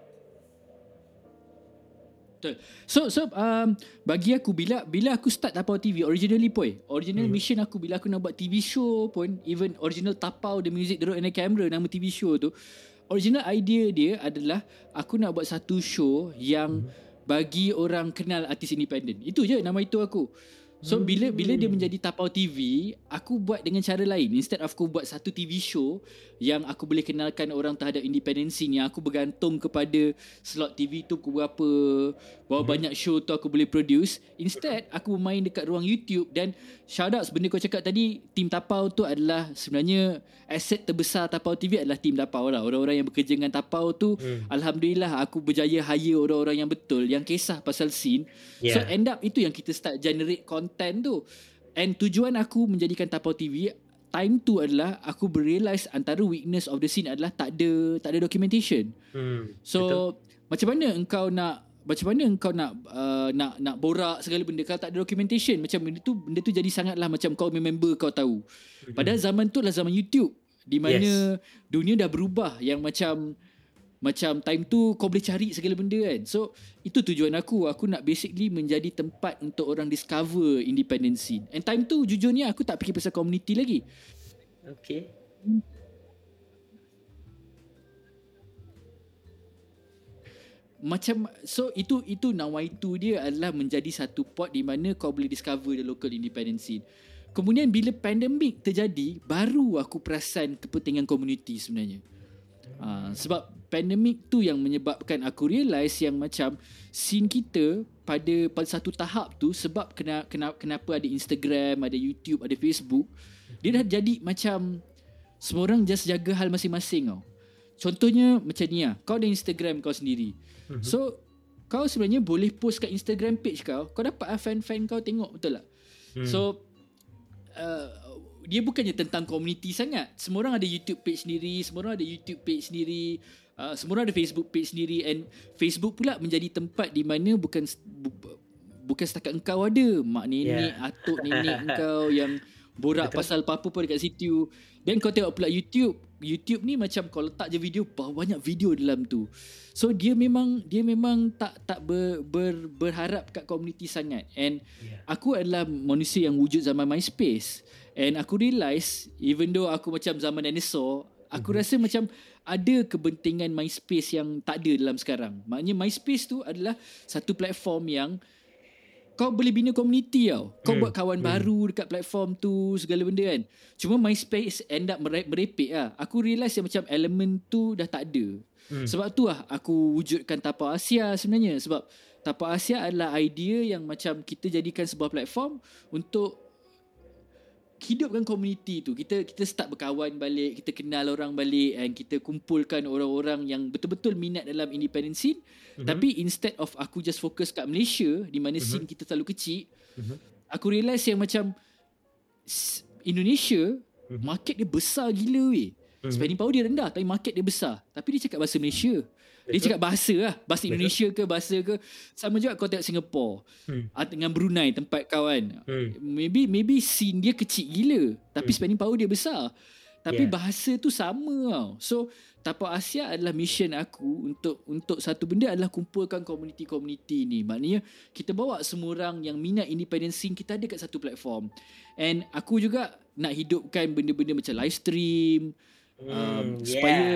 Betul. So so um, bagi aku bila bila aku start Tapau TV originally pun original hmm. mission aku bila aku nak buat TV show pun even original Tapau the music the road and the camera nama TV show tu original idea dia adalah aku nak buat satu show yang hmm. bagi orang kenal artis independent. Itu je nama itu aku. So hmm. bila bila dia menjadi Tapau TV, aku buat dengan cara lain. Instead of aku buat satu TV show yang aku boleh kenalkan orang terhadap independensi ni, aku bergantung kepada slot TV tu aku berapa, berapa hmm. banyak show tu aku boleh produce. Instead, aku bermain dekat ruang YouTube dan shout out sebenarnya kau cakap tadi, tim Tapau tu adalah sebenarnya aset terbesar Tapau TV adalah tim Tapau lah. Orang-orang yang bekerja dengan Tapau tu, hmm. Alhamdulillah aku berjaya hire orang-orang yang betul, yang kisah pasal scene. Yeah. So end up itu yang kita start generate content content tu and tujuan aku menjadikan Tapau TV time tu adalah aku berealize antara weakness of the scene adalah tak ada tak ada documentation hmm, so betul. macam mana engkau nak macam mana engkau nak uh, nak nak borak segala benda kalau tak ada documentation macam benda tu benda tu jadi sangatlah macam kau member kau tahu hmm. padahal zaman tu lah zaman YouTube di mana yes. dunia dah berubah yang macam macam time tu kau boleh cari segala benda kan. So itu tujuan aku. Aku nak basically menjadi tempat untuk orang discover independent scene and time tu jujurnya aku tak fikir pasal community lagi. Okay. Macam so itu itu nawaitu dia adalah menjadi satu pot di mana kau boleh discover the local independent scene kemudian bila pandemik terjadi baru aku perasan kepentingan community sebenarnya uh, sebab pandemik tu yang menyebabkan aku realise yang macam scene kita pada pada satu tahap tu sebab kena, kena, kenapa ada Instagram, ada YouTube, ada Facebook, dia dah jadi macam semua orang just jaga hal masing-masing tau. Contohnya macam ni lah, kau ada Instagram kau sendiri. Mhm. So, kau sebenarnya boleh post kat Instagram page kau, kau dapat lah fan-fan kau tengok, betul tak? Hmm. So, uh, dia bukannya tentang community sangat. Semua orang ada YouTube page sendiri, semua orang ada YouTube page sendiri. Uh, semua orang ada Facebook page sendiri and Facebook pula menjadi tempat di mana bukan bu, bukan setakat engkau ada mak nenek yeah. atuk nenek engkau yang borak Betul. pasal apa-apa pun dekat situ dan kau tengok pula YouTube YouTube ni macam kau letak je video banyak video dalam tu so dia memang dia memang tak tak ber, ber, berharap kat community sangat and yeah. aku adalah manusia yang wujud zaman MySpace and aku realise even though aku macam zaman dinosaur aku mm-hmm. rasa macam ada kepentingan MySpace yang tak ada dalam sekarang. Maknanya MySpace tu adalah satu platform yang kau boleh bina community tau. Kau hmm. buat kawan hmm. baru dekat platform tu, segala benda kan. Cuma MySpace end up merepek lah. Aku realise yang macam elemen tu dah tak ada. Hmm. Sebab tu lah aku wujudkan Tapak Asia sebenarnya. Sebab Tapak Asia adalah idea yang macam kita jadikan sebuah platform untuk hidupkan community tu kita kita start berkawan balik kita kenal orang balik and kita kumpulkan orang-orang yang betul-betul minat dalam independent scene mm-hmm. tapi instead of aku just fokus kat Malaysia di mana mm-hmm. scene kita terlalu kecil mm-hmm. aku realise yang macam Indonesia mm-hmm. market dia besar gila weh hmm. spending power dia rendah tapi market dia besar tapi dia cakap bahasa Malaysia. Dia cakap bahasa lah bahasa Betul. Indonesia ke bahasa ke sama juga kau tengok Singapore hmm. dengan Brunei tempat kau kan hmm. maybe maybe scene dia kecil gila tapi hmm. spending power dia besar tapi yeah. bahasa tu sama tau so Tapak Asia adalah mission aku untuk untuk satu benda adalah kumpulkan komuniti-komuniti ni. Maknanya kita bawa semua orang yang minat independent scene kita ada kat satu platform. And aku juga nak hidupkan benda-benda macam live stream hmm, um, yeah. supaya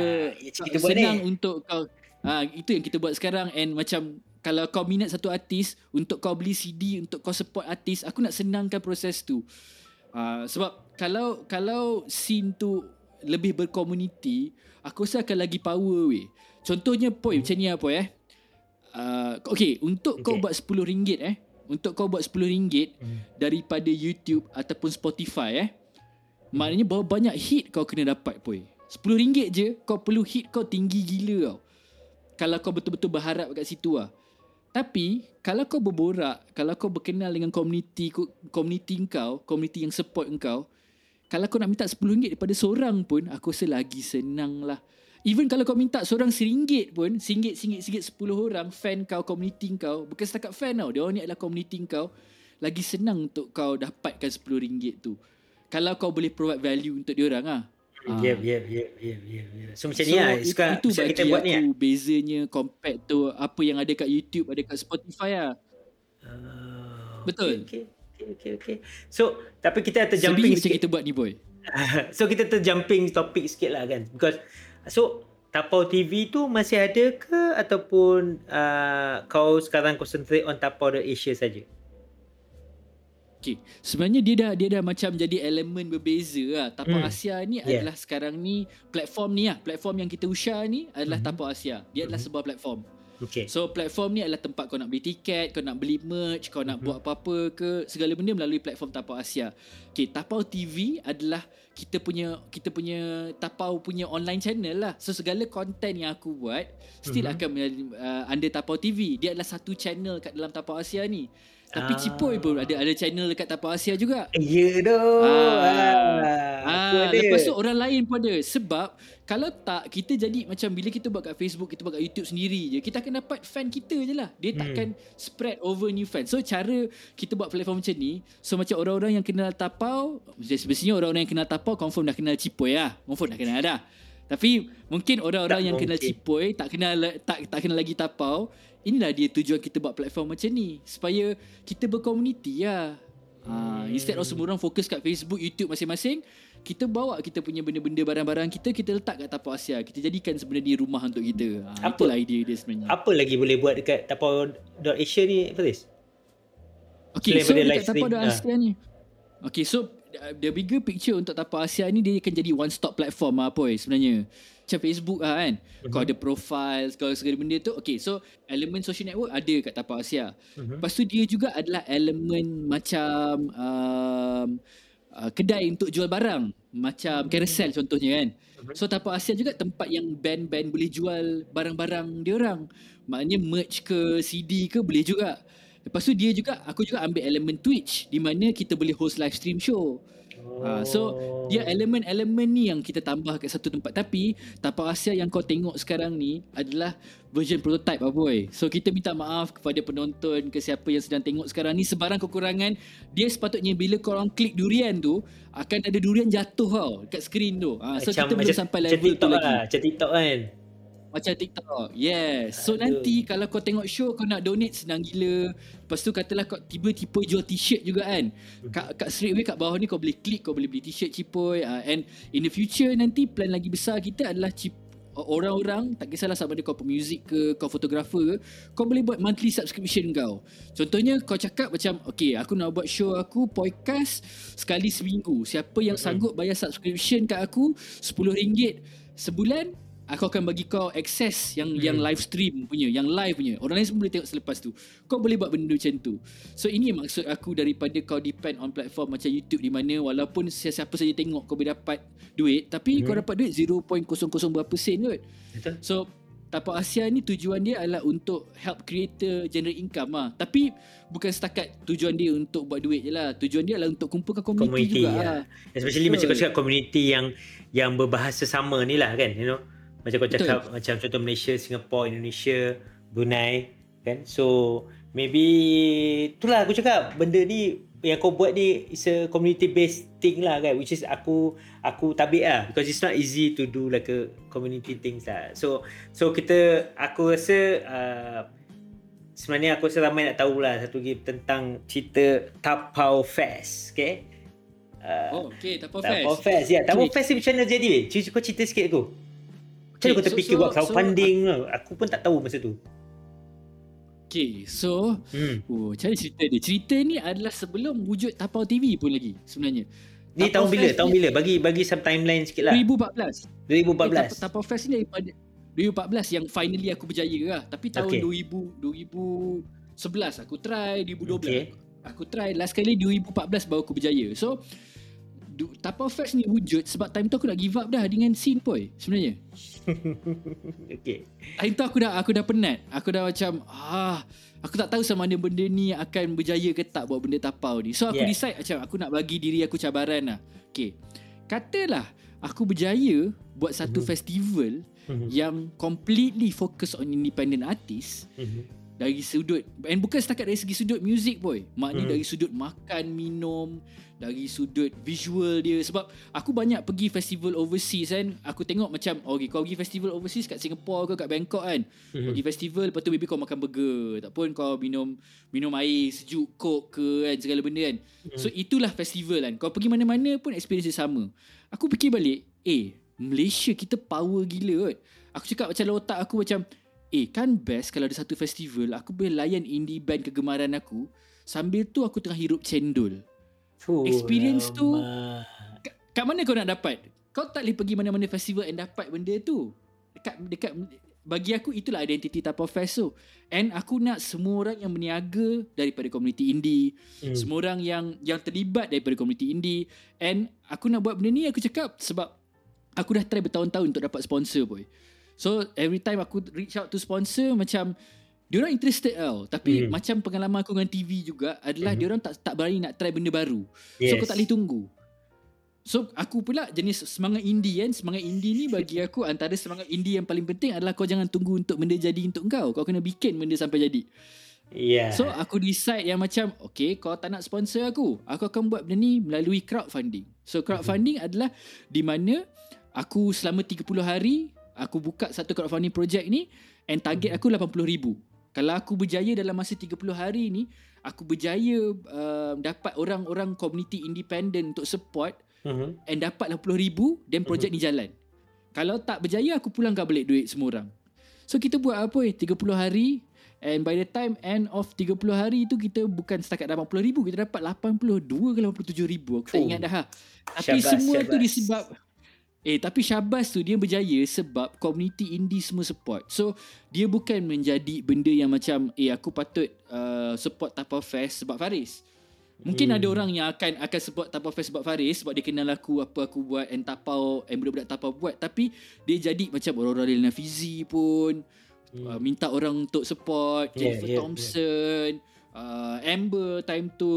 kita senang ni. untuk kau ha, itu yang kita buat sekarang and macam kalau kau minat satu artis untuk kau beli CD untuk kau support artis aku nak senangkan proses tu. Uh, sebab kalau kalau scene tu lebih berkomuniti aku rasa akan lagi power weh. Contohnya poi macam ni apa eh. Uh, okay, untuk okay. kau buat RM10 eh. Untuk kau buat RM10 hmm. daripada YouTube ataupun Spotify eh. Hmm. Maknanya berapa banyak hit kau kena dapat poi. RM10 je kau perlu hit kau tinggi gila tau. Kalau kau betul-betul berharap kat situ lah. Tapi kalau kau berborak, kalau kau berkenal dengan komuniti komuniti kau, komuniti yang support kau, kalau kau nak minta RM10 daripada seorang pun Aku rasa lagi senang lah. Even kalau kau minta seorang RM1 pun RM1, RM1, RM1, 10 orang Fan kau, community kau Bukan setakat fan tau Dia orang ni adalah community kau Lagi senang untuk kau dapatkan RM10 tu. Kalau kau boleh provide value untuk dia orang lah Ya, ya, ya, ya, ya. So macam so, ni lah. Sekarang, itu bagi kita buat ni, lah. bezanya compared tu apa yang ada kat YouTube, ada kat Spotify lah. Uh, Betul. Okay, okay okay, okay. So, tapi kita terjumping sikit. kita buat ni, boy. so, kita terjumping topik sikit lah kan. Because, so, Tapau TV tu masih ada ke ataupun uh, kau sekarang concentrate on Tapau the Asia saja? Okay. Sebenarnya dia dah dia dah macam jadi elemen berbeza lah. Tapau hmm. Asia ni yeah. adalah sekarang ni platform ni lah. Platform yang kita usah ni adalah hmm. Tapau Asia. Dia adalah hmm. sebuah platform. Okay. So platform ni adalah tempat kau nak beli tiket, kau nak beli merch, kau nak mm-hmm. buat apa-apa ke segala benda melalui platform Tapau Asia. Okay, Tapau TV adalah kita punya kita punya Tapau punya online channel lah. So segala konten yang aku buat still mm-hmm. akan uh, under Tapau TV. Dia adalah satu channel kat dalam Tapau Asia ni. Tapi ah. Cipoy pun ada ada channel dekat Tapau Asia juga. Ya yeah, doh. Ah. Ah. Lepas tu orang lain pun ada. Sebab kalau tak kita jadi macam bila kita buat kat Facebook, kita buat kat YouTube sendiri je, kita akan dapat fan kita je lah. Dia hmm. takkan spread over new fan. So cara kita buat platform macam ni, so macam orang-orang yang kenal Tapau, sebenarnya orang-orang yang kenal Tapau confirm dah kenal Cipoy lah. Confirm dah kenal dah. Tapi mungkin orang-orang yang mungkin. kenal Cipoy tak kenal tak tak kenal lagi Tapau inilah dia tujuan kita buat platform macam ni supaya kita berkomuniti lah. Ha, instead of semua orang fokus kat Facebook, YouTube masing-masing, kita bawa kita punya benda-benda barang-barang kita kita letak kat Tapau Asia. Kita jadikan sebenarnya rumah untuk kita. Ha, apa, itulah idea dia sebenarnya. Apa lagi boleh buat dekat Tapau.asia ni, Faris? Okay, so dekat Tapau.asia ha. ni. Okay, so the bigger picture untuk Tapau Asia ni dia akan jadi one stop platform lah, sebenarnya macam Facebook lah kan uh-huh. kau ada profile kau segala benda tu okay so elemen social network ada kat Tapau Asia uh-huh. lepas tu dia juga adalah elemen macam um, uh, kedai untuk jual barang macam uh-huh. carousel contohnya kan uh-huh. so Tapau Asia juga tempat yang band-band boleh jual barang-barang dia orang maknanya merch ke CD ke boleh juga lepas tu dia juga aku juga ambil elemen Twitch di mana kita boleh host live stream show Ha, so dia elemen-elemen ni yang kita tambah kat satu tempat tapi tapak Asia yang kau tengok sekarang ni adalah version prototype apa boy. So kita minta maaf kepada penonton ke siapa yang sedang tengok sekarang ni sebarang kekurangan dia sepatutnya bila kau orang klik durian tu akan ada durian jatuh tau kat skrin tu. Ha, so macam, kita belum sampai level tu lagi. Lah, macam TikTok kan. Macam TikTok. Yes. So Aduh. nanti kalau kau tengok show kau nak donate senang gila. Lepas tu katalah kau tiba-tiba jual t-shirt juga kan. Kat, kat straight away kat bawah ni kau boleh klik kau boleh beli t-shirt cipoy. Uh, and in the future nanti plan lagi besar kita adalah cip orang-orang tak kisahlah sama ada kau pemuzik ke kau fotografer ke kau boleh buat monthly subscription kau contohnya kau cakap macam okay aku nak buat show aku podcast sekali seminggu siapa yang sanggup bayar subscription kat aku RM10 sebulan aku akan bagi kau access yang hmm. yang live stream punya, yang live punya. Orang lain semua boleh tengok selepas tu. Kau boleh buat benda macam tu. So ini maksud aku daripada kau depend on platform macam YouTube di mana walaupun siapa saja tengok kau boleh dapat duit, tapi hmm. kau dapat duit 0.00 berapa sen kot. So Tapak Asia ni tujuan dia adalah untuk help creator generate income lah. Tapi bukan setakat tujuan dia untuk buat duit je lah. Tujuan dia adalah untuk kumpulkan community, community juga ya. lah. Especially Betul. macam kau cakap community yang yang berbahasa sama ni lah kan. You know? Macam kau cakap Betul. macam contoh Malaysia, Singapore, Indonesia, Brunei kan. So maybe itulah aku cakap. Benda ni yang kau buat ni is a community based thing lah kan? Which is aku aku tabik lah. Because it's not easy to do like a community things lah. So so kita aku rasa uh, sebenarnya aku rasa ramai nak tahu lah satu lagi tentang cerita Tapau Fest okay? Uh, oh okay Tapau, Tapau Fest. Fest ya. Yeah. Tapau Fest ni macam mana jadi? Weh kau cerita sikit aku macam okay, kau terfikir so, buat crowdfunding so, aku pun tak tahu masa tu Okay, so hmm. oh, Cari cerita dia Cerita ni adalah sebelum wujud Tapau TV pun lagi sebenarnya Ni Tapau tahun bila? Tahun bila? Bagi bagi some timeline sikit lah 2014 2014 Tapau Fest ni daripada 2014 yang finally aku berjaya lah Tapi tahun okay. 2000, 2011 aku try 2012 okay. Aku try last kali 2014 baru aku berjaya So Tapau Facts ni wujud sebab time tu aku nak give up dah dengan scene boy sebenarnya. okay. Time tu aku dah aku dah penat. Aku dah macam ah aku tak tahu sama mana benda ni akan berjaya ke tak buat benda tapau ni. So aku yeah. decide macam aku nak bagi diri aku cabaran lah. Okay. Katalah aku berjaya buat satu mm-hmm. festival mm-hmm. yang completely focus on independent artist. Mm-hmm. Dari sudut And bukan setakat dari segi sudut music boy. Maknanya mm-hmm. dari sudut makan, minum dari sudut visual dia. Sebab aku banyak pergi festival overseas kan. Aku tengok macam oh, okay kau pergi festival overseas kat Singapore ke kat Bangkok kan? Mm-hmm. pergi festival lepas tu maybe kau makan burger. Ataupun kau minum minum air sejuk coke ke kan segala benda kan? Mm-hmm. so itulah festival kan. Kau pergi mana-mana pun experience dia sama. Aku fikir balik eh Malaysia kita power gila kan aku cakap macam dalam otak aku macam eh kan best kalau ada satu festival aku boleh layan indie band kegemaran aku sambil tu aku tengah hirup cendol. Fuh, experience lama. tu kat, kat mana kau nak dapat? Kau tak boleh pergi mana-mana festival and dapat benda tu. Dekat dekat bagi aku itulah identiti Tapau Fest tu. And aku nak semua orang yang berniaga daripada komuniti indie hmm. semua orang yang yang terlibat daripada komuniti indie. And aku nak buat benda ni aku cakap sebab aku dah try bertahun-tahun untuk dapat sponsor boy so every time aku reach out to sponsor macam dia orang interested tau tapi mm. macam pengalaman aku dengan TV juga adalah mm. dia orang tak tak berani nak try benda baru yes. so kau tak boleh tunggu so aku pula jenis semangat indie kan semangat indie ni bagi aku antara semangat indie yang paling penting adalah kau jangan tunggu untuk benda jadi untuk kau kau kena bikin benda sampai jadi Yeah. So aku decide yang macam Okay kau tak nak sponsor aku Aku akan buat benda ni melalui crowdfunding So crowdfunding mm-hmm. adalah Di mana Aku selama 30 hari Aku buka satu crowdfunding project ni And target mm-hmm. aku RM80,000 kalau aku berjaya dalam masa 30 hari ni aku berjaya uh, dapat orang-orang community independent untuk support uh-huh. and dapat 80,000 dan projek uh-huh. ni jalan kalau tak berjaya aku pulangkan balik duit semua orang so kita buat apa eh 30 hari and by the time end of 30 hari tu kita bukan setakat dapat 80,000 kita dapat 82 ke 87,000 aku tak oh. ingat dah ha. tapi syabas, semua syabas. tu disebab Eh tapi Syabas tu dia berjaya sebab community indie semua support. So dia bukan menjadi benda yang macam eh aku patut uh, support Tapau Fest sebab Faris. Mungkin hmm. ada orang yang akan akan support Tapau Fest sebab Faris sebab dia kenal aku apa aku buat and Tapau and budak-budak Tapau buat tapi dia jadi macam orang-orang Lena Fizi pun hmm. uh, minta orang untuk support yeah, Jennifer yeah, Thompson yeah uh, Amber time tu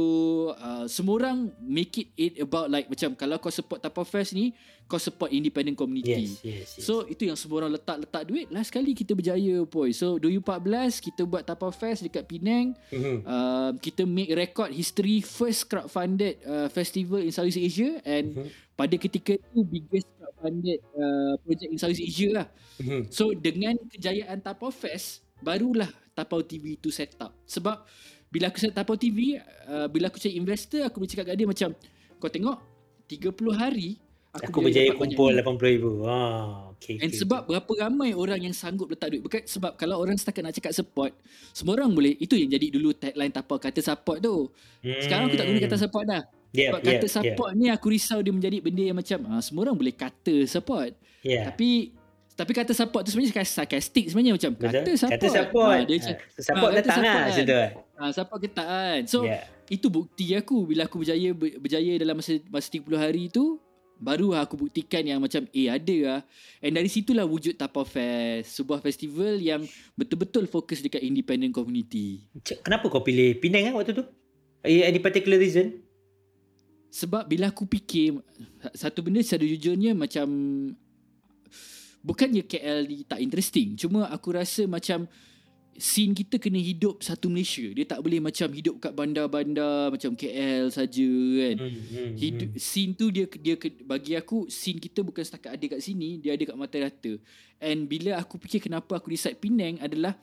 uh, semua orang make it it about like macam kalau kau support Tapa Fest ni kau support independent community yes, yes, yes. so itu yang semua orang letak-letak duit last kali kita berjaya boy so 2014 kita buat Tapa Fest dekat Penang mm-hmm. uh, kita make record history first crowdfunded uh, festival in Southeast Asia and mm-hmm. pada ketika itu biggest crowdfunded uh, project in Southeast Asia lah mm-hmm. so dengan kejayaan Tapa Fest barulah Tapau TV tu set up sebab bila aku set Tapau TV uh, bila aku cari investor aku boleh cakap kat dia macam kau tengok 30 hari aku, aku berjaya kumpul 80,000 ah okay, and okay, sebab okay. berapa ramai orang yang sanggup letak duit bukan sebab kalau orang setakat nak cakap support semua orang boleh itu yang jadi dulu tagline Tapau kata support tu hmm. sekarang aku tak guna kata support dah yeah, sebab kata yeah, support yeah. ni aku risau dia menjadi benda yang macam ah, semua orang boleh kata support yeah. tapi tapi kata support tu sebenarnya sarcastic sebenarnya macam Betul? kata support. Kata support. Ha, dia ha, support ha, datang lah macam tu. Ha, support kita kan. So yeah. itu bukti aku bila aku berjaya berjaya dalam masa masa 30 hari tu Baru aku buktikan yang macam eh ada lah. And dari situlah wujud Tapau Fest. Sebuah festival yang betul-betul fokus dekat independent community. Kenapa kau pilih Penang kan waktu tu? Any particular reason? Sebab bila aku fikir satu benda secara jujurnya macam bukannya KL ni tak interesting. Cuma aku rasa macam scene kita kena hidup satu Malaysia. Dia tak boleh macam hidup kat bandar-bandar macam KL saja kan. Hmm, hmm, hidup hmm. scene tu dia dia bagi aku scene kita bukan setakat ada kat sini, dia ada kat mata rata. And bila aku fikir kenapa aku decide Penang adalah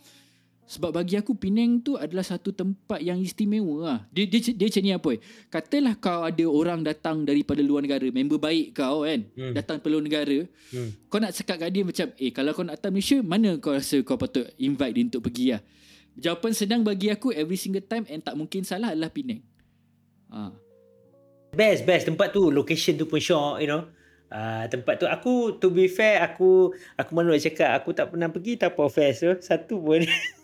sebab bagi aku Penang tu adalah satu tempat yang istimewa lah. Dia, dia, dia macam ni apa eh. Katalah kau ada orang datang daripada luar negara. Member baik kau kan. Hmm. Datang dari luar negara. Hmm. Kau nak cakap kat dia macam. Eh kalau kau nak datang Malaysia. Mana kau rasa kau patut invite dia untuk pergi lah. Jawapan senang bagi aku every single time. And tak mungkin salah adalah Penang. Ha. Best best. Tempat tu location tu pun syok you know. Uh, tempat tu aku to be fair aku aku malu nak cakap aku tak pernah pergi Tapo Fest tu satu pun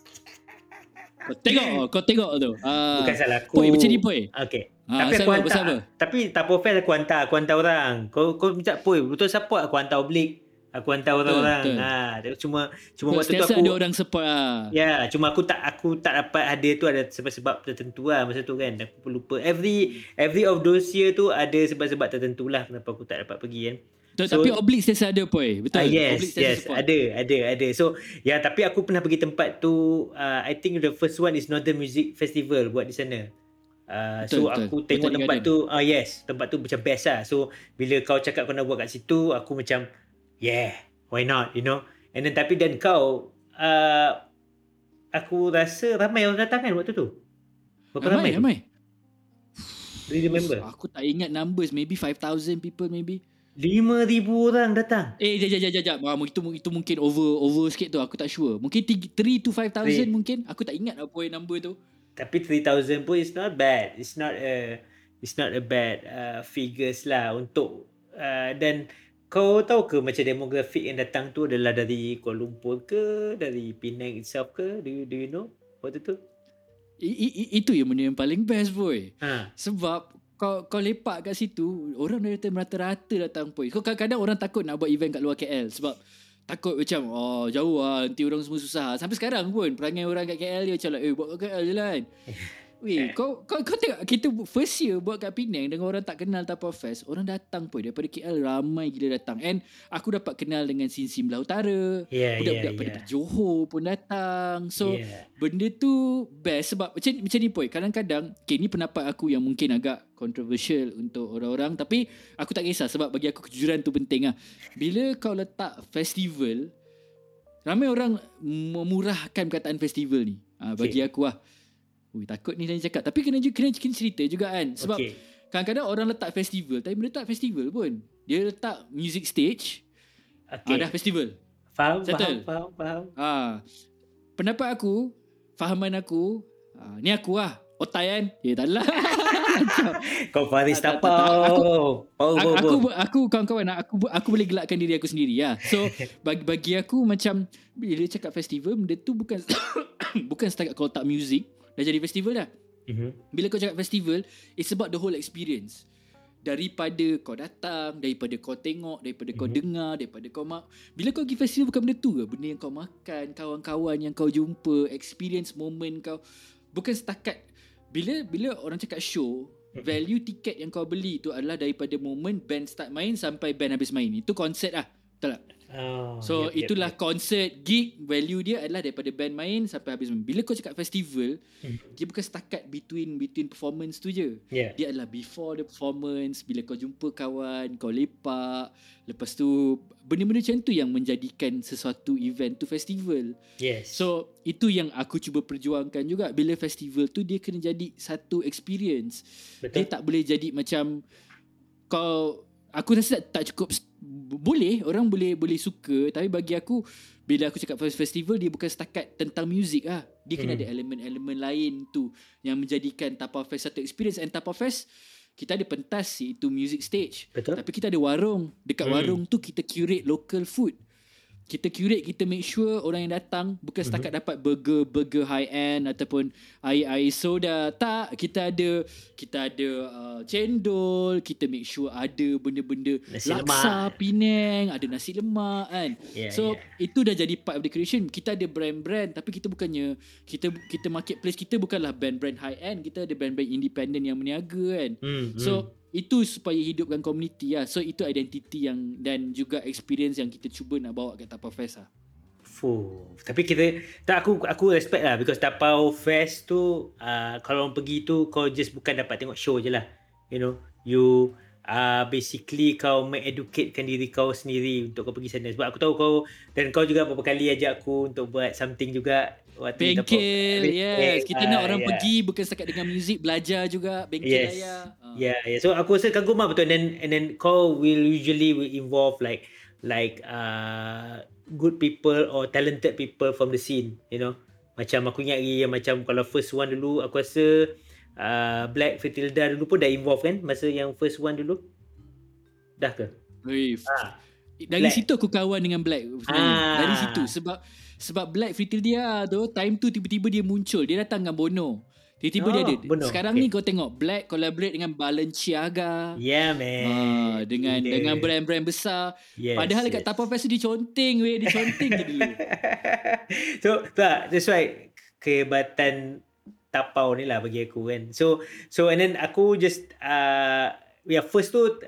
Kau tengok Kau tengok tu. Uh, Bukan salah aku. Poi macam ni Poi. Okay ha, Tapi aku hantar. Tapi tak profile aku hantar Aku hantar orang. Kau kau minta Poi Betul support aku hantar oblik. Aku hantar orang-orang. ha, Cuma Cuma waktu tu aku ada orang support lah Ya Cuma aku tak Aku tak dapat hadir tu Ada sebab-sebab tertentu lah Masa tu kan. Aku lupa. Every Every of those year tu Ada sebab-sebab tertentu lah Kenapa aku tak dapat pergi kan So, tapi Oblique sentiasa ada poi betul? Uh, yes yes support. ada ada ada. So ya tapi aku pernah pergi tempat tu uh, I think the first one is Northern Music Festival buat di sana. Uh, betul, so betul. aku tengok betul tempat tu ah uh, yes tempat tu macam best lah. So bila kau cakap kau nak buat kat situ aku macam yeah why not you know? And then tapi dan kau uh, aku rasa ramai orang datang kan waktu tu? Berapa ramai ramai, ramai. Really remember? Aku tak ingat numbers. Maybe 5,000 people maybe Lima ribu orang datang. Eh, jap, jap, jap, jap. Ah, itu, itu mungkin over over sikit tu. Aku tak sure. Mungkin 3 to 5,000 mungkin. Aku tak ingat apa yang number tu. Tapi 3,000 pun it's not bad. It's not a it's not a bad uh, figures lah untuk uh, dan kau tahu ke macam demografik yang datang tu adalah dari Kuala Lumpur ke dari Penang itself ke do you, do you know waktu tu I, I, itu yang benda yang paling best boy ha. sebab kau kau lepak kat situ orang dari merata-rata datang pun. Kau kadang-kadang orang takut nak buat event kat luar KL sebab takut macam oh jauh lah nanti orang semua susah. Sampai sekarang pun perangai orang kat KL dia macam eh buat kat KL je lah Weh, kau, kau, kau tengok kita first year buat kat Penang dengan orang tak kenal Tapa Fest. Orang datang pun daripada KL ramai gila datang. And aku dapat kenal dengan Sinsim Belah Utara. Yeah, Budak-budak yeah, yeah. Johor pun datang. So, yeah. benda tu best sebab macam, macam ni pun. Kadang-kadang, okay, ni pendapat aku yang mungkin agak controversial untuk orang-orang. Tapi aku tak kisah sebab bagi aku kejujuran tu penting lah. Bila kau letak festival, ramai orang memurahkan perkataan festival ni. Ha, bagi okay. aku lah. Ui, takut ni dan cakap. Tapi kena, kena, kena cerita juga kan. Sebab okay. kadang-kadang orang letak festival. Tapi letak festival pun. Dia letak music stage. Okay. Ada festival. Faham, Settle. faham, faham, faham. Ha. Pendapat aku, fahaman aku, ha, ni aku lah. Otai kan? Ya tak lah. Kau Faris tak Aku, aku, aku, aku, kawan-kawan, aku, aku boleh gelakkan diri aku sendiri. Ya. So, bagi, bagi aku macam, bila cakap festival, benda tu bukan bukan setakat kau tak music, dah jadi festival dah. Mm-hmm. Bila kau cakap festival, it's about the whole experience. Daripada kau datang, daripada kau tengok, daripada mm-hmm. kau mhm. dengar, daripada kau mak. Bila kau pergi festival bukan benda tu ke? Benda yang kau makan, kawan-kawan yang kau jumpa, experience moment kau. Bukan setakat bila bila orang cakap show, mhm. value tiket yang kau beli tu adalah daripada moment band start main sampai band habis main. Itu konsep lah. Betul tak? Oh, so yep, itulah yep, yep. konsert gig value dia adalah daripada band main sampai habis. Bila kau cakap festival, hmm. dia bukan setakat between between performance tu je. Yeah. Dia adalah before the performance, bila kau jumpa kawan, kau lepak, lepas tu benda-benda macam tu yang menjadikan sesuatu event tu festival. Yes. So itu yang aku cuba perjuangkan juga bila festival tu dia kena jadi satu experience. Betul. Dia tak boleh jadi macam kau aku rasa tak, tak cukup boleh orang boleh boleh suka tapi bagi aku bila aku cakap festival dia bukan setakat tentang muzik ah dia kena hmm. ada elemen-elemen lain tu yang menjadikan Tapa Fest satu experience and Tapa Fest kita ada pentas iaitu music stage Betul. tapi kita ada warung dekat hmm. warung tu kita curate local food kita curate kita make sure orang yang datang bukan setakat mm-hmm. dapat burger burger high end ataupun air air soda tak kita ada kita ada uh, cendol kita make sure ada benda-benda nasi laksa lemak. Penang ada nasi lemak kan yeah, so yeah. itu dah jadi part of the creation kita ada brand-brand tapi kita bukannya kita kita marketplace kita bukanlah brand-brand high end kita ada brand-brand independent yang meniaga kan mm-hmm. so itu supaya hidupkan komuniti lah. So itu identiti yang dan juga experience yang kita cuba nak bawa ke Tapau Fest lah. Fuh. Tapi kita tak aku aku respect lah because Tapau Fest tu uh, kalau orang pergi tu kau just bukan dapat tengok show je lah. You know, you uh, basically kau mengeducatekan diri kau sendiri untuk kau pergi sana sebab aku tahu kau dan kau juga beberapa kali ajak aku untuk buat something juga Bengkel, yes. Kita nak orang yeah. pergi bukan setakat dengan muzik, belajar juga bengkel yes. raya. Uh. Yeah, yeah. So aku rasa kagum lah betul. And then, and then kau will usually will involve like like uh, good people or talented people from the scene, you know. Macam aku ingat lagi yang macam kalau first one dulu, aku rasa uh, Black Fertilda dulu pun dah involve kan masa yang first one dulu. Dah ke? Ah. Dari Black. situ aku kawan dengan Black. Ah. Dari situ sebab sebab Black Fritil dia tu Time tu tiba-tiba dia muncul. Dia datang dengan Bono. Tiba-tiba oh, dia ada. Bono. Sekarang okay. ni kau tengok Black collaborate dengan Balenciaga. Yeah man. Uh, Dengan yeah. dengan brand-brand besar. Yes, Padahal yes. dekat Tapau Fest dia conteng weh. Dia conteng je dulu. So tak That's why Kehebatan Tapau ni lah bagi aku kan. So So and then aku just uh, Yeah first tu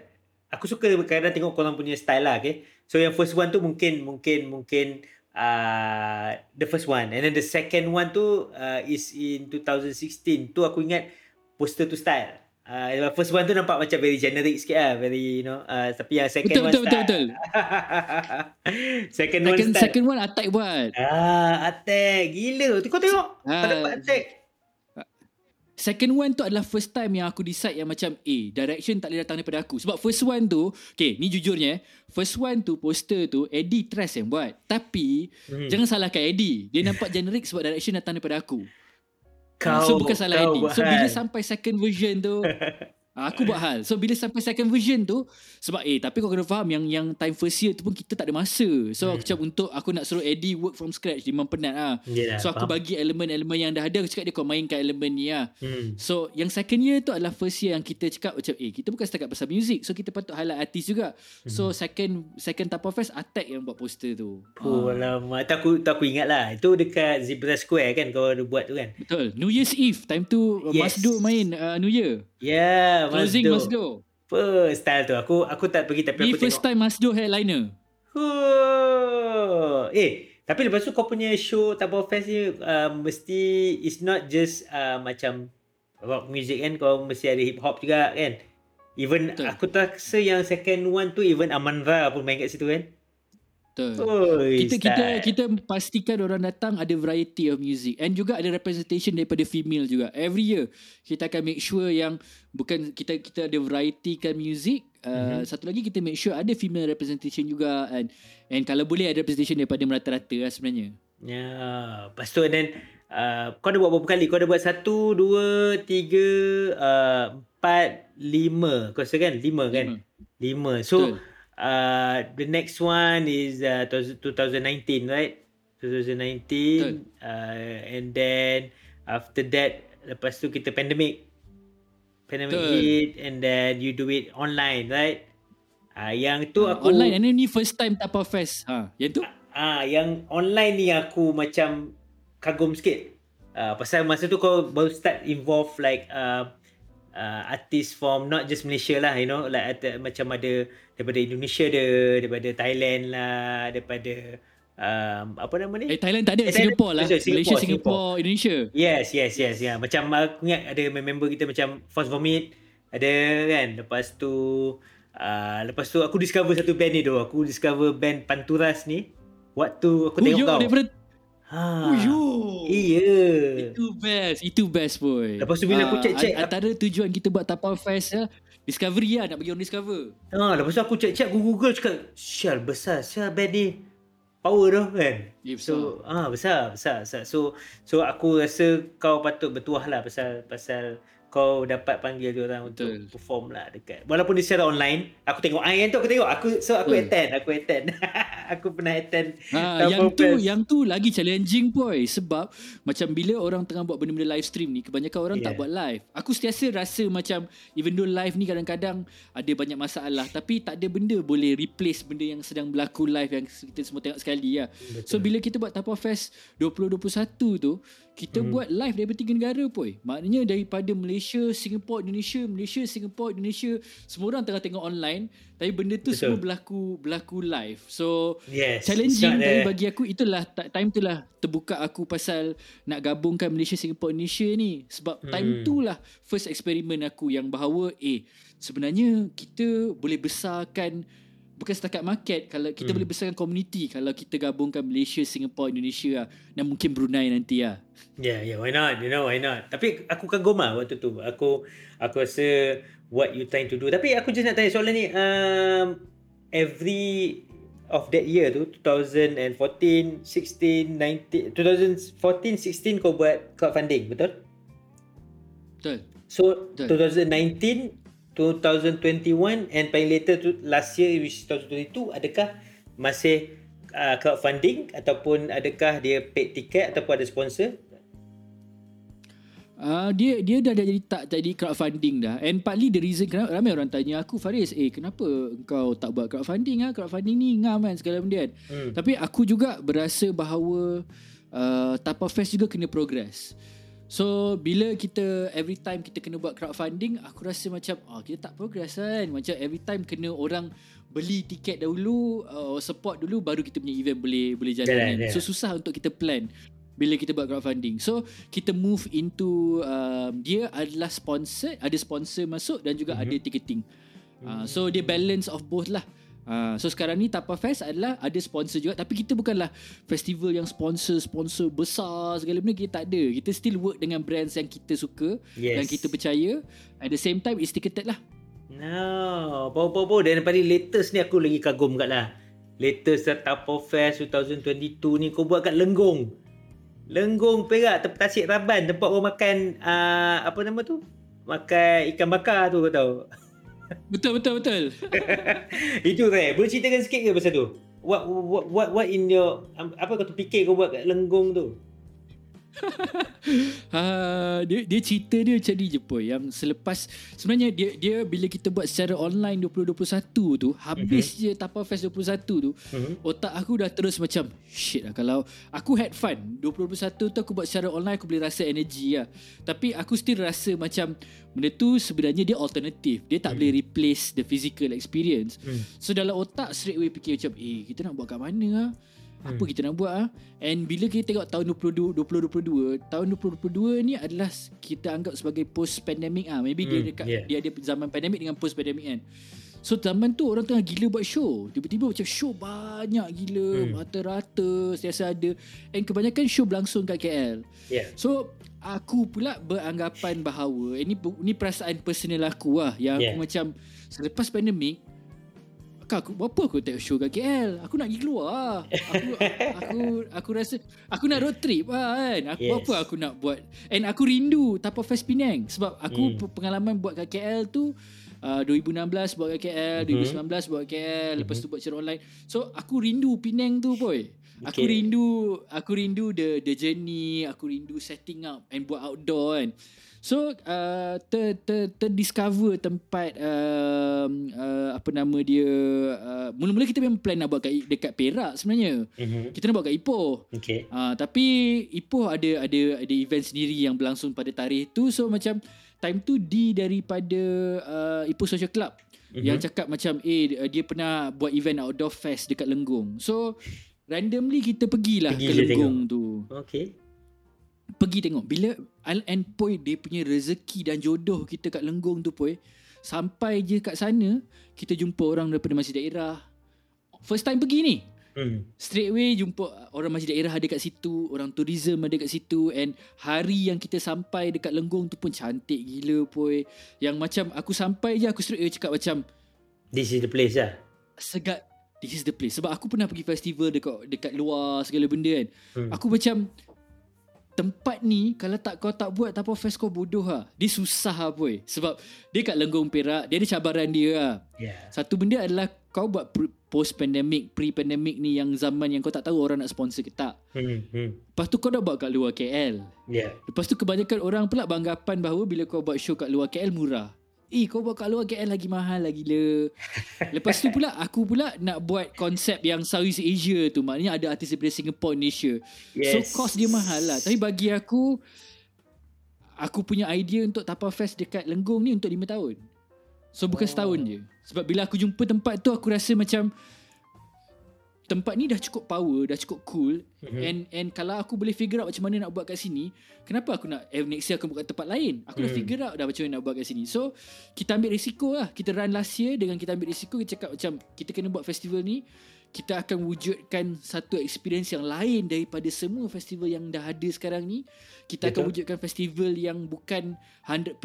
Aku suka kadang tengok korang punya style lah okay? So yang first one tu mungkin Mungkin Mungkin uh, the first one. And then the second one tu uh, is in 2016 tu aku ingat poster tu style Uh, first one tu nampak macam very generic sikit lah. Very you know uh, Tapi yang second betul, one betul, style Betul betul. Second, second one style Second one attack buat. Ah, Attack. Gila. Kau tengok. Ah. Tak dapat attack Second one tu adalah first time yang aku decide yang macam eh direction tak boleh datang daripada aku. Sebab first one tu, okay ni jujurnya, first one tu poster tu Eddie Trust yang buat. Tapi hmm. jangan salahkan Eddie. Dia nampak generic sebab direction datang daripada aku. Kau, so bukan salah Eddie. So bila sampai second version tu, aku buat hal. So bila sampai second version tu sebab eh tapi kau kena faham yang yang time first year tu pun kita tak ada masa. So hmm. aku cakap untuk aku nak suruh Eddie work from scratch dia memang penat ah. Yeah, so aku faham. bagi elemen-elemen yang dah ada aku cakap dia kau mainkan elemen ni ah. Hmm. So yang second year tu adalah first year yang kita cakap macam eh kita bukan setakat pasal music. So kita patut highlight artis juga. Hmm. So second second Tapo Fest Attack yang buat poster tu. Oh ah. lama. Tak aku tak aku ingat lah. Itu dekat Zebra Square kan kau ada buat tu kan. Betul. New Year's Eve time tu yes. Masdo main uh, New Year. Yeah, Closing Masdo. First style tu. Aku aku tak pergi tapi Ni aku first time Masdo headliner. Huh. Eh, tapi lepas tu kau punya show Tapo Fest ni uh, mesti it's not just uh, macam rock music kan. Kau mesti ada hip hop juga kan. Even Betul. aku tak rasa yang second one tu even Amandra pun main kat situ kan. Betul. Oi, kita kita kita pastikan orang datang ada variety of music and juga ada representation daripada female juga. Every year kita akan make sure yang bukan kita kita ada variety kan music. Uh, mm-hmm. Satu lagi kita make sure ada female representation juga and and kalau boleh ada representation daripada merata-rata lah sebenarnya. Ya, yeah. lepas tu then uh, kau ada buat berapa kali? Kau ada buat satu, dua, tiga, uh, empat, lima. Kau rasa kan? Lima kan? Lima. lima. So Betul uh, the next one is uh, 2019, right? 2019 uh, and then after that lepas tu kita pandemic. Pandemic Betul. hit and then you do it online right? Ah uh, yang tu uh, aku online and ni first time tapa fest ha yang tu? Ah uh, yang online ni aku macam kagum sikit. Uh, pasal masa tu kau baru start involve like uh, uh, artist from not just Malaysia lah you know like ada, macam ada daripada Indonesia ada daripada Thailand lah daripada um, apa nama ni? Eh, Thailand tak ada eh, Singapore lah. Singapore, Malaysia Singapore, Singapore, Indonesia. Yes yes yes yeah. macam aku ingat ada member kita macam Fast Vomit ada kan? Lepas tu uh, lepas tu aku discover satu band ni tu. Aku discover band Panturas ni. Waktu aku tengok kau. daripada Ha. Uyo. Iya. Itu best. Itu best boy. Lepas tu bila uh, aku check-check. Antara tujuan kita buat Tapau Fest ya. Discovery lah. Nak bagi orang discover. Ha, lepas tu aku check-check Google cakap. Syal besar. Syal bad ni. Power dah kan. Yeah, so, ah ha, besar, besar. Besar. So, so aku rasa kau patut bertuah lah pasal, pasal kau dapat panggil dia orang untuk perform lah dekat walaupun dia secara online aku tengok ah yang tu aku tengok aku so aku Betul. attend aku attend aku pernah attend ha, yang tu fest. yang tu lagi challenging boy sebab macam bila orang tengah buat benda-benda live stream ni kebanyakan orang yeah. tak buat live aku sentiasa rasa macam even though live ni kadang-kadang ada banyak masalah tapi tak ada benda boleh replace benda yang sedang berlaku live yang kita semua tengok sekali lah Betul. so bila kita buat Tapa Fest 2021 tu kita hmm. buat live daripada tiga negara pun. Maknanya daripada Malaysia, Singapore, Indonesia, Malaysia, Singapore, Indonesia, semua orang tengah tengok online, tapi benda tu Betul. semua berlaku berlaku live. So yes, challenging tapi bagi aku itulah time tu lah terbuka aku pasal nak gabungkan Malaysia, Singapore, Indonesia ni sebab hmm. time tu lah first eksperimen aku yang bahawa eh sebenarnya kita boleh besarkan bukan setakat market kalau kita hmm. boleh besarkan community kalau kita gabungkan Malaysia, Singapore, Indonesia lah, dan mungkin Brunei nanti lah. Yeah, yeah, why not? You know, why not? Tapi aku kagum lah waktu tu. Aku aku rasa what you trying to do. Tapi aku just nak tanya soalan ni. Um, every of that year tu, 2014, 16, 19, 2014, 16 kau buat crowdfunding, betul? Betul. So, betul. 2019, 2021 and paling later tu last year which is 2022 adakah masih uh, crowdfunding ataupun adakah dia paid ticket ataupun ada sponsor? Uh, dia dia dah jadi tak jadi crowdfunding dah. And partly the reason kenapa ramai orang tanya aku Faris eh kenapa kau tak buat crowdfunding ah? Crowdfunding ni ngam kan segala benda kan? Hmm. tapi aku juga berasa bahawa uh, Tapa Fest juga kena progress So bila kita every time kita kena buat crowdfunding aku rasa macam ah oh, kita tak progress kan macam every time kena orang beli tiket dahulu uh, support dulu baru kita punya event boleh boleh jalan yeah, kan. Yeah. So susah untuk kita plan bila kita buat crowdfunding. So kita move into um, dia adalah sponsor ada sponsor masuk dan juga mm-hmm. ada ticketing. Uh, so dia balance of both lah. Uh, so sekarang ni Tapa Fest adalah ada sponsor juga tapi kita bukanlah festival yang sponsor-sponsor besar segala benda kita tak ada. Kita still work dengan brands yang kita suka yes. dan kita percaya. At the same time it's ticketed lah. No, bau-bau-bau dan paling latest ni aku lagi kagum kat lah. Latest Tapa Fest 2022 ni kau buat kat Lenggong. Lenggong Perak tempat tasik Raban tempat orang makan uh, apa nama tu? Makan ikan bakar tu kau tahu. Betul betul betul. Itu saya. Boleh ceritakan sikit ke pasal tu? What what what what in your apa kau tu fikir kau buat kat lenggong tu? Ha, dia dia cerita dia macam ni je pun yang selepas sebenarnya dia dia bila kita buat secara online 2021 tu habis uh-huh. je Tapa Fest 21 tu uh-huh. otak aku dah terus macam shit lah kalau aku had fun 2021 tu aku buat secara online aku boleh rasa energy lah tapi aku still rasa macam benda tu sebenarnya dia alternatif dia tak uh-huh. boleh replace the physical experience uh-huh. so dalam otak straight away fikir macam eh kita nak buat kat mana lah apa hmm. kita nak buat ah and bila kita tengok tahun 2022 2022 tahun 2022 ni adalah kita anggap sebagai post pandemic ah maybe hmm. dia dekat yeah. dia ada zaman pandemic dengan post pandemic kan so zaman tu orang tengah gila buat show tiba-tiba macam show banyak gila hmm. rata-rata sentiasa ada and kebanyakan show berlangsung kat KL yeah. so aku pula beranggapan bahawa ini ni perasaan personal aku lah yang yeah. aku macam selepas pandemik Kak, aku apa aku tengok show kat KL? Aku nak pergi keluar. Lah. Aku aku aku rasa aku nak road trip lah kan. Aku yes. apa aku nak buat? And aku rindu Tapa Fest Penang sebab aku hmm. pengalaman buat kat KL tu uh, 2016 buat kat KL, mm-hmm. 2019 buat kat KL, mm-hmm. lepas tu buat secara online. So aku rindu Penang tu boy. Aku okay. rindu aku rindu the the journey, aku rindu setting up and buat outdoor kan. So uh, ter, ter, ter discover tempat uh, uh, apa nama dia uh, mula-mula kita memang plan nak buat kat dekat Perak sebenarnya. Mm-hmm. Kita nak buat kat Ipoh. Okay. Uh, tapi Ipoh ada ada ada event sendiri yang berlangsung pada tarikh tu so macam time tu di daripada uh, Ipoh Social Club mm-hmm. yang cakap macam eh dia pernah buat event outdoor fest dekat Lenggong. So randomly kita pergilah Pergi ke Lenggong tengok. tu. Okay pergi tengok bila and poi dia punya rezeki dan jodoh kita kat Lenggong tu poi sampai je kat sana kita jumpa orang daripada masjid daerah. First time pergi ni. Hmm. straight away jumpa orang masjid daerah ada kat situ orang tourism ada kat situ and hari yang kita sampai dekat Lenggong tu pun cantik gila poi. Yang macam aku sampai je aku straight away cakap macam this is the place lah. Segat this is the place. Sebab aku pernah pergi festival dekat dekat luar segala benda kan. Hmm. aku macam tempat ni kalau tak kau tak buat Tapo Fest kau bodoh lah. Dia susah lah boy. Sebab dia kat Lenggong Perak, dia ada cabaran dia lah. Yeah. Satu benda adalah kau buat post pandemic, pre pandemic ni yang zaman yang kau tak tahu orang nak sponsor ke tak. Hmm, hmm. Lepas tu kau dah buat kat luar KL. Yeah. Lepas tu kebanyakan orang pula beranggapan bahawa bila kau buat show kat luar KL murah. Eh kau buat kat luar KL lagi mahal lagi le. Lepas tu pula aku pula nak buat konsep yang Southeast Asia tu. Maknanya ada artis daripada Singapore, Indonesia. Yes. So cost dia mahal lah. Tapi bagi aku, aku punya idea untuk Tapa Fest dekat Lenggong ni untuk 5 tahun. So bukan oh. setahun je. Sebab bila aku jumpa tempat tu aku rasa macam tempat ni dah cukup power, dah cukup cool mm-hmm. and and kalau aku boleh figure out macam mana nak buat kat sini, kenapa aku nak eh, next year aku buat kat tempat lain? Aku mm. dah mhm. figure out dah macam mana nak buat kat sini. So, kita ambil risiko lah. Kita run last year dengan kita ambil risiko, kita cakap macam kita kena buat festival ni, kita akan wujudkan satu experience yang lain daripada semua festival yang dah ada sekarang ni. Kita Betul. akan wujudkan festival yang bukan 100%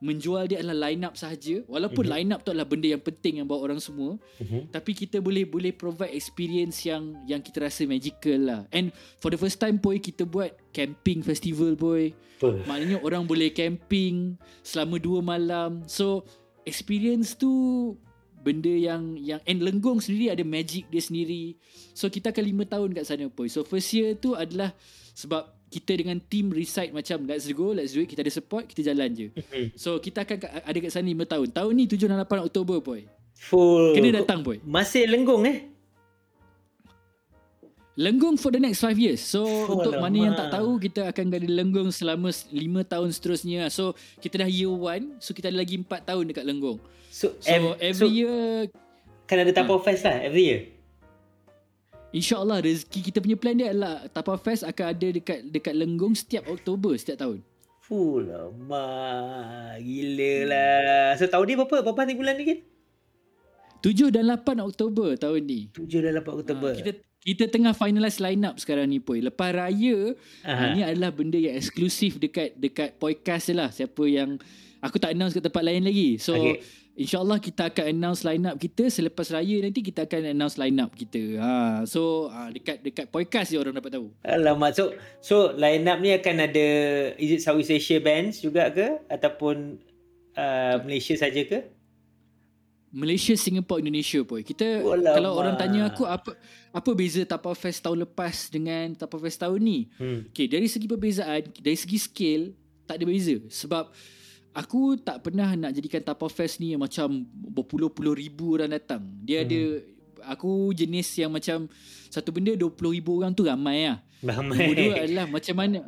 menjual dia adalah line up sahaja. Walaupun mm-hmm. line up tu adalah benda yang penting yang bawa orang semua. Mm-hmm. tapi kita boleh boleh provide experience yang yang kita rasa magical lah. And for the first time boy kita buat camping festival boy. Maknanya orang boleh camping selama dua malam. So experience tu benda yang yang and lenggong sendiri ada magic dia sendiri. So kita akan lima tahun kat sana boy. So first year tu adalah sebab kita dengan team recite macam let's go let's do it kita ada support kita jalan je. Mm-hmm. so kita akan ada kat sana 5 tahun. Tahun ni 7 dan 8 Oktober boy. Full. Kena datang boy. Masih lenggung eh? Lenggung for the next 5 years. So oh, untuk lama. mana yang tak tahu kita akan ada lenggung selama 5 tahun seterusnya. So kita dah year 1 so kita ada lagi 4 tahun dekat lenggung. So, so every so, year kan ada tapo ha. fest lah every year InsyaAllah rezeki kita punya plan dia adalah Tapa Fest akan ada dekat dekat Lenggong setiap Oktober setiap tahun. Fuh lama. Gila lah. So tahun ni berapa? Berapa hari bulan ni kan? 7 dan 8 Oktober tahun ni. 7 dan 8 Oktober. Ha, kita kita tengah finalize line up sekarang ni poi. Lepas raya, ha, ni adalah benda yang eksklusif dekat dekat podcast lah. Siapa yang aku tak announce kat tempat lain lagi. So okay. InsyaAllah kita akan announce line up kita. Selepas raya nanti kita akan announce line up kita. Ha, So ha, dekat dekat podcast je orang dapat tahu. Alamak. So, so line up ni akan ada Is it Southeast Asia bands juga ke? Ataupun uh, Malaysia saja ke? Malaysia, Singapore, Indonesia pun. Kita oh, Kalau orang tanya aku Apa apa beza Tapa Fest tahun lepas Dengan Tapa Fest tahun ni? Hmm. Okay dari segi perbezaan Dari segi scale Tak ada beza. Sebab Aku tak pernah nak jadikan Tapa Fest ni yang macam berpuluh-puluh ribu orang datang. Dia hmm. ada aku jenis yang macam satu benda 20 ribu orang tu ramai lah. Ramai. Kedua adalah macam mana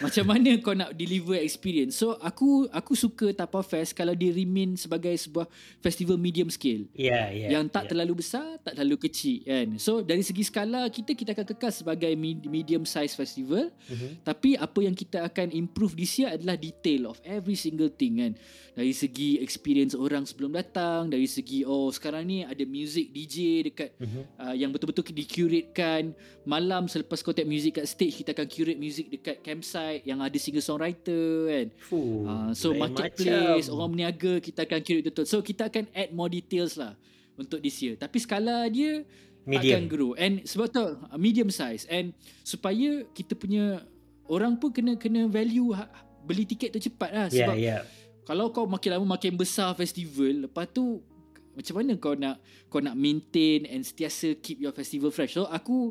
macam mana kau nak deliver experience? So aku aku suka Tapa Fest kalau dia remain sebagai sebuah festival medium scale. Yeah, yeah, yang tak yeah. terlalu besar tak terlalu kecil kan? So dari segi skala kita kita akan kekal sebagai medium size festival. Mm-hmm. tapi apa yang kita akan improve this year adalah detail of every single thing kan? Dari segi experience orang sebelum datang dari segi oh sekarang ni ada music DJ dekat mm-hmm. uh, yang betul-betul dicuratekan. Malam selepas kau tap music kat stage kita akan curate music dekat campsite website yang ada singer songwriter kan. Fuh, uh, so marketplace, macam. orang berniaga kita akan curate betul. So kita akan add more details lah untuk this year. Tapi skala dia medium. akan grow and sebab tu uh, medium size and supaya kita punya orang pun kena kena value ha, beli tiket tu cepat lah sebab yeah, yeah. kalau kau makin lama makin besar festival lepas tu macam mana kau nak kau nak maintain and sentiasa keep your festival fresh so aku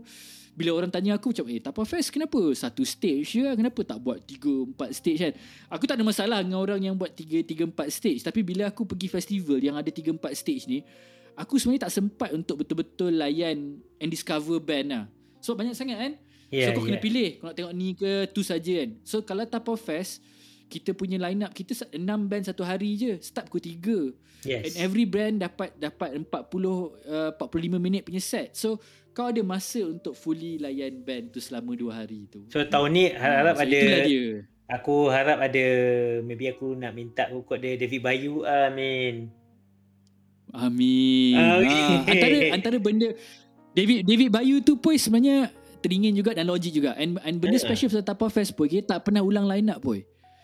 bila orang tanya aku macam eh Tapa Fest kenapa? Satu stage je kenapa tak buat tiga empat stage kan? Aku tak ada masalah dengan orang yang buat tiga tiga empat stage. Tapi bila aku pergi festival yang ada tiga empat stage ni aku sebenarnya tak sempat untuk betul-betul layan and discover band lah. So banyak sangat kan? Yeah, so kau yeah. kena pilih. Kau nak tengok ni ke tu saja kan? So kalau Tapa Fest kita punya line up kita enam band satu hari je. Start pukul tiga. Yes. and every brand dapat dapat 40 uh, 45 minit punya set. So kau ada masa untuk fully layan band tu selama dua hari tu. So tahun ni harap hmm, so ada dia. Aku harap ada maybe aku nak minta kod dia David Bayu amin. Amin. Ha, antara antara benda David David Bayu tu pun sebenarnya teringin juga dan logik juga. And, and benda uh. special pasal Tapa Fest pun kita tak pernah ulang line up pun.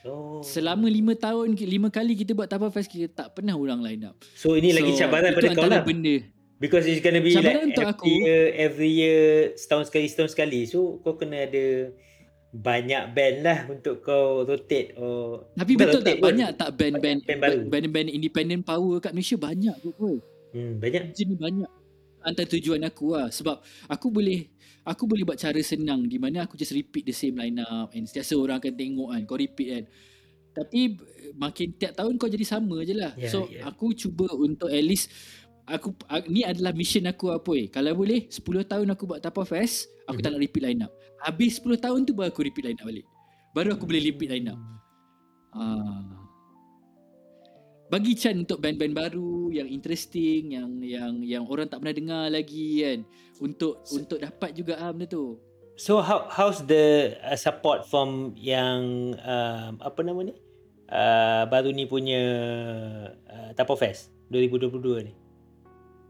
Oh. Selama lima tahun lima kali kita buat Tapa Fest kita tak pernah ulang line up. So ini so, lagi cabaran pada kau lah. benda. Because it's gonna be Cabaran like every aku, year, every year, setahun sekali, setahun sekali. So kau kena ada banyak band lah untuk kau rotate oh tapi betul tak? banyak tak band-band band-band independent power kat Malaysia? Banyak tu hmm banyak. Jenis banyak. Antara tujuan aku lah. Sebab aku boleh aku boleh buat cara senang di mana aku just repeat the same line up and setiap orang akan tengok kan kau repeat kan. Tapi makin tiap tahun kau jadi sama je lah. Yeah, so yeah. aku cuba untuk at least aku ni adalah mission aku apa eh kalau boleh 10 tahun aku buat Tapa Fest aku mm-hmm. tak nak repeat line up habis 10 tahun tu baru aku repeat line up balik baru aku boleh repeat line up ah bagi Chan untuk band-band baru yang interesting yang yang yang orang tak pernah dengar lagi kan untuk so, untuk dapat juga ah benda tu. So how how's the uh, support from yang uh, apa nama ni? Uh, baru ni punya uh, Tapo Fest 2022 ni.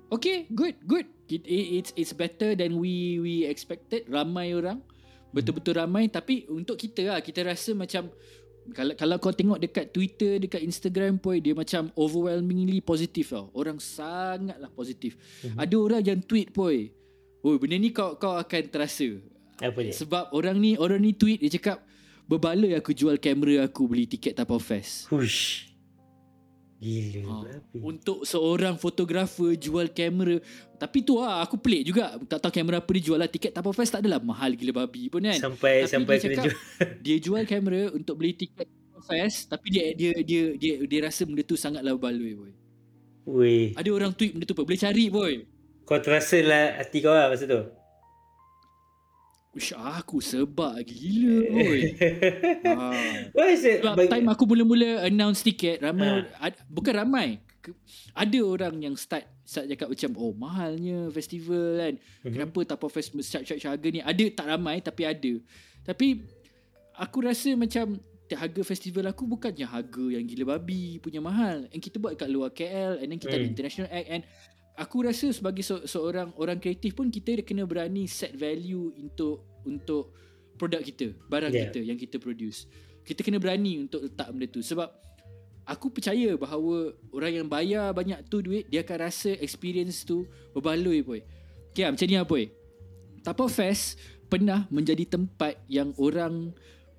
Okay, good, good. It, it, it's it's better than we we expected. Ramai orang, betul-betul ramai. Tapi untuk kita lah, kita rasa macam kalau kalau kau tengok dekat Twitter, dekat Instagram pun dia macam overwhelmingly positif tau. Orang sangatlah positif. Mm-hmm. Ada orang yang tweet pun, "Oh, benda ni kau kau akan terasa." Apa dia? Sebab orang ni orang ni tweet dia cakap, "Berbaloi aku jual kamera aku beli tiket Tapau Fest." Hush. Gila ha. Untuk seorang fotografer jual kamera Tapi tu lah aku pelik juga Tak tahu kamera apa dia jual lah Tiket Tapau Fest tak adalah mahal gila babi pun kan Sampai tapi sampai dia cakap, jual. Dia jual kamera untuk beli tiket Fest Tapi dia dia dia dia dia rasa benda tu sangatlah baloi boy. Weh. Ada orang tweet benda tu pun Boleh cari boy Kau terasa lah hati kau lah masa tu Ush, aku sebab gila oi. ha. Sebab time aku mula-mula announce tiket ramai ha. ad, bukan ramai. Ada orang yang start start cakap macam oh mahalnya festival kan. Uh-huh. Kenapa Tapo Fest start charge harga ni? Ada tak ramai tapi ada. Tapi aku rasa macam harga festival aku bukannya harga yang gila babi punya mahal. And kita buat kat luar KL and then kita hmm. ada international act and aku rasa sebagai se- seorang orang kreatif pun kita kena berani set value untuk untuk produk kita, barang yeah. kita yang kita produce. Kita kena berani untuk letak benda tu sebab aku percaya bahawa orang yang bayar banyak tu duit dia akan rasa experience tu berbaloi boy. Okay, macam ni apa boy? Tapo Fest pernah menjadi tempat yang orang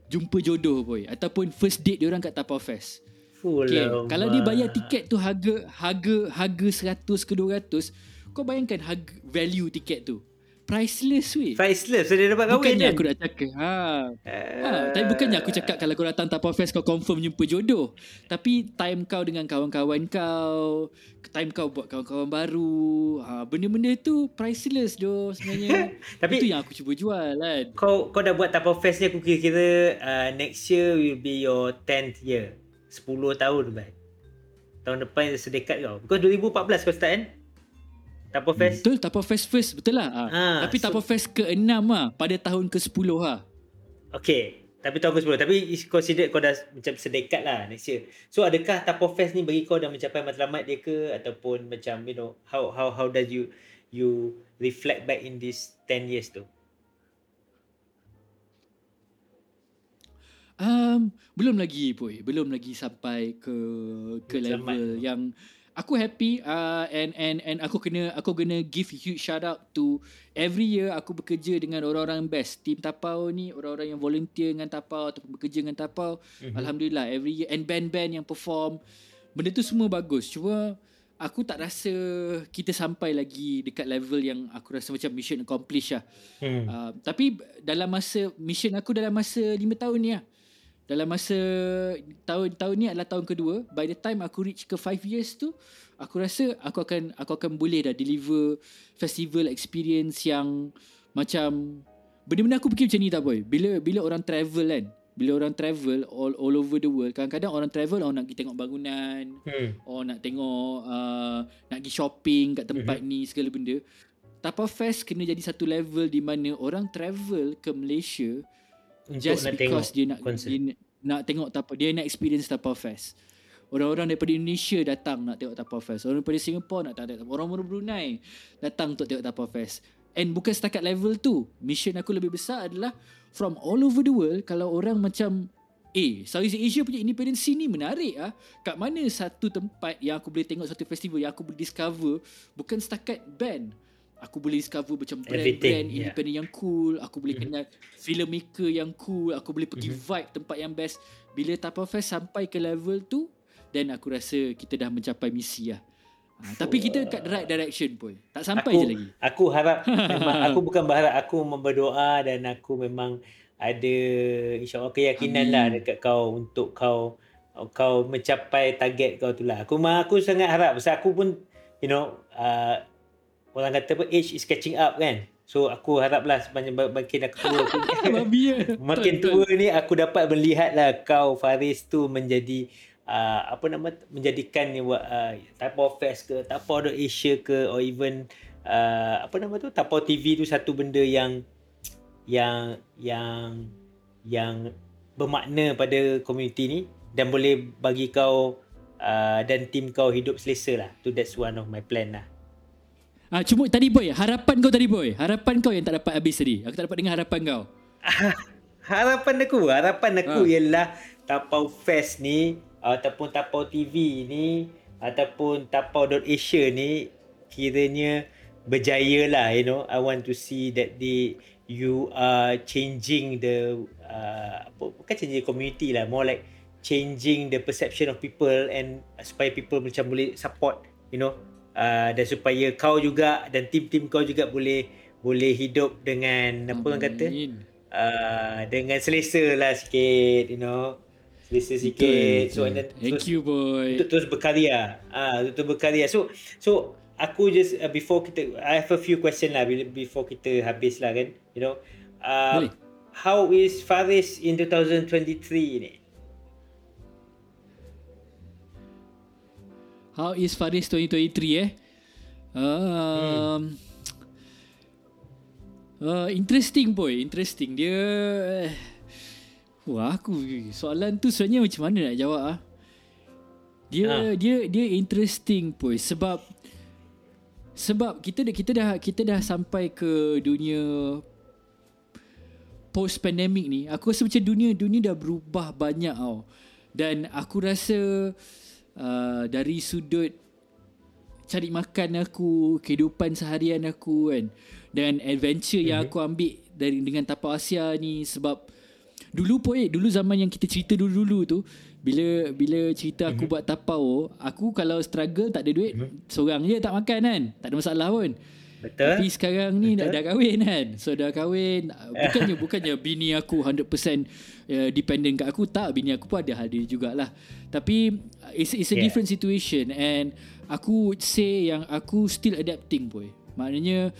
jumpa jodoh boy ataupun first date dia orang kat Tapo Fest. Okay. Kalau dia bayar tiket tu harga harga harga 100 ke 200, kau bayangkan harga value tiket tu. Priceless weh. Priceless. So dia dapat kahwin bukannya kan? aku nak cakap. Ha. Uh, ha. Tapi bukannya aku cakap kalau kau datang Tapa Fest kau confirm jumpa jodoh. Tapi time kau dengan kawan-kawan kau. Time kau buat kawan-kawan baru. Ha. Benda-benda tu priceless doh sebenarnya. Tapi Itu yang aku cuba jual kan. Kau kau dah buat Tapa Fest ni aku kira-kira uh, next year will be your 10th year. 10 tahun baik. Tahun depan sedekat kau. Because 2014 kau start kan? Tapo Fest. Betul, Tapo Fest first. Betul lah. Ha. Ha, Tapi so, Tapo Fest ke-6 lah. Pada tahun ke-10 lah. Okay. Tapi tahun ke-10. Tapi consider kau dah macam sedekat lah next year. So adakah Tapo Fest ni bagi kau dah mencapai matlamat dia ke? Ataupun macam you know, how how how does you you reflect back in this 10 years tu? Um, belum lagi boy, belum lagi sampai ke ke level yang aku happy uh, and and and aku kena aku kena give huge shout out to every year aku bekerja dengan orang-orang best. Team tapau ni orang-orang yang volunteer dengan tapau ataupun bekerja dengan tapau mm-hmm. alhamdulillah every year. And band-band yang perform benda tu semua bagus. Cuma aku tak rasa kita sampai lagi dekat level yang aku rasa macam mission accomplished lah. Mm. uh, tapi dalam masa mission aku dalam masa 5 tahun ni lah dalam masa tahun tahun ni adalah tahun kedua by the time aku reach ke 5 years tu aku rasa aku akan aku akan boleh dah deliver festival experience yang macam benda-benda aku fikir macam ni tak boy bila bila orang travel kan bila orang travel all all over the world kadang-kadang orang travel orang nak pergi tengok bangunan hmm. orang nak tengok uh, nak pergi shopping kat tempat hmm. ni segala benda Tapa Fest kena jadi satu level di mana orang travel ke Malaysia just because dia nak dia nak tengok Tapa dia nak experience Tapa Fest. Orang-orang daripada Indonesia datang nak tengok Tapa Fest. Orang daripada Singapore nak tengok Tapa Orang dari Brunei datang untuk tengok Tapa Fest. And bukan setakat level tu. Mission aku lebih besar adalah from all over the world kalau orang macam Eh, Southeast Asia punya independent scene ni menarik ah. Kat mana satu tempat yang aku boleh tengok satu festival yang aku boleh discover bukan setakat band Aku boleh discover macam brand-brand yeah. independent yang cool. Aku boleh mm-hmm. kenal filmmaker yang cool. Aku boleh pergi mm-hmm. vibe tempat yang best. Bila Tapau Fest sampai ke level tu, then aku rasa kita dah mencapai misi lah. Ha, tapi kita kat right direction pun. Tak sampai aku, je lagi. Aku harap, memang, aku bukan berharap, aku berdoa dan aku memang ada insyaAllah keyakinan Amin. lah dekat kau untuk kau kau mencapai target kau tu lah. Aku, aku sangat harap. Sebab aku pun, you know, uh, orang kata apa age is catching up kan so aku haraplah sepanjang makin aku tua aku, makin tua ni aku dapat melihat lah kau Faris tu menjadi uh, apa nama menjadikan ni uh, Tapau Fest ke Tapau Asia ke or even uh, apa nama tu Tapau TV tu satu benda yang yang yang yang bermakna pada komuniti ni dan boleh bagi kau uh, dan tim kau hidup selesa lah. Tu that's one of my plan lah. Ah, cuma tadi boy, harapan kau tadi boy. Harapan kau yang tak dapat habis tadi. Aku tak dapat dengar harapan kau. harapan aku, harapan aku ha. ialah Tapau Fest ni ataupun Tapau TV ni ataupun Tapau.asia ni kiranya berjaya lah, you know. I want to see that the you are changing the uh, bukan changing community lah, more like changing the perception of people and supaya people macam boleh support, you know, uh, dan supaya kau juga dan tim-tim kau juga boleh boleh hidup dengan apa orang kata? Uh, dengan selesa lah sikit you know. Selesa sikit. So and then thank terus, you boy. untuk terus berkarya. Ah uh, untuk berkarya. So so aku just uh, before kita I have a few question lah before kita habis lah kan you know. Uh, how is Faris in 2023 ni How is Faris 2023 eh? Um, hmm. uh, interesting boy, interesting. Dia eh, Wah aku soalan tu sebenarnya macam mana nak jawab ah? Dia ha. dia dia interesting boy sebab sebab kita dah kita dah kita dah sampai ke dunia post pandemic ni. Aku rasa macam dunia dunia dah berubah banyak tau. Dan aku rasa uh, dari sudut cari makan aku, kehidupan seharian aku kan dan adventure mm-hmm. yang mhm. aku ambil dari dengan tapak Asia ni sebab dulu pun eh dulu zaman yang kita cerita dulu-dulu tu bila bila cerita aku mm-hmm. buat tapau aku kalau struggle tak ada duit mm-hmm. seorang je tak makan kan tak ada masalah pun Betul. Tapi sekarang ni Betul. dah, dah kahwin kan. So dah kahwin. Bukannya bukannya bini aku 100% uh, dependent kat aku. Tak, bini aku pun ada hadir jugalah. Tapi it's, it's a yeah. different situation. And aku would say yang aku still adapting boy. Maknanya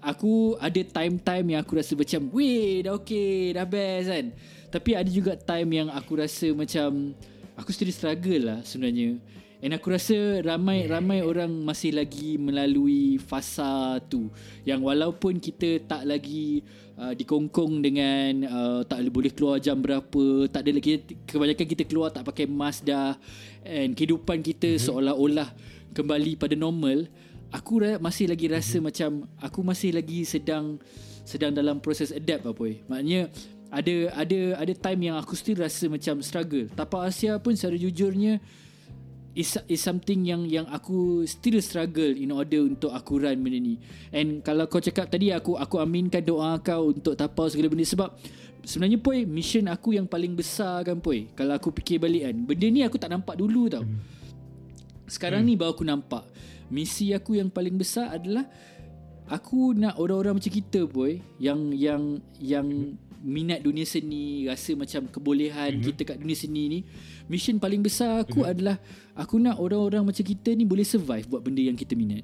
aku ada time-time yang aku rasa macam weh dah okay dah best kan. Tapi ada juga time yang aku rasa macam aku still struggle lah sebenarnya. And aku rasa ramai-ramai orang masih lagi melalui fasa tu yang walaupun kita tak lagi uh, dikongkong dengan uh, tak boleh keluar jam berapa, tak ada lagi kebanyakan kita keluar tak pakai mask dah and kehidupan kita mm-hmm. seolah-olah kembali pada normal, aku masih lagi rasa mm-hmm. macam aku masih lagi sedang sedang dalam proses adapt apa boy. Maknanya ada ada ada time yang aku still rasa macam struggle. Tapak Asia pun secara jujurnya is is something yang yang aku still struggle in order untuk aku run benda ni. And kalau kau cakap tadi aku aku aminkan doa kau untuk tapau segala benda sebab sebenarnya poi mission aku yang paling besar kan poi. Kalau aku fikir balik kan, benda ni aku tak nampak dulu tau. Hmm. Sekarang hmm. ni baru aku nampak. Misi aku yang paling besar adalah aku nak orang-orang macam kita poi yang yang yang hmm minat dunia seni rasa macam kebolehan mm-hmm. kita kat dunia seni ni mission paling besar aku mm-hmm. adalah aku nak orang-orang macam kita ni boleh survive buat benda yang kita minat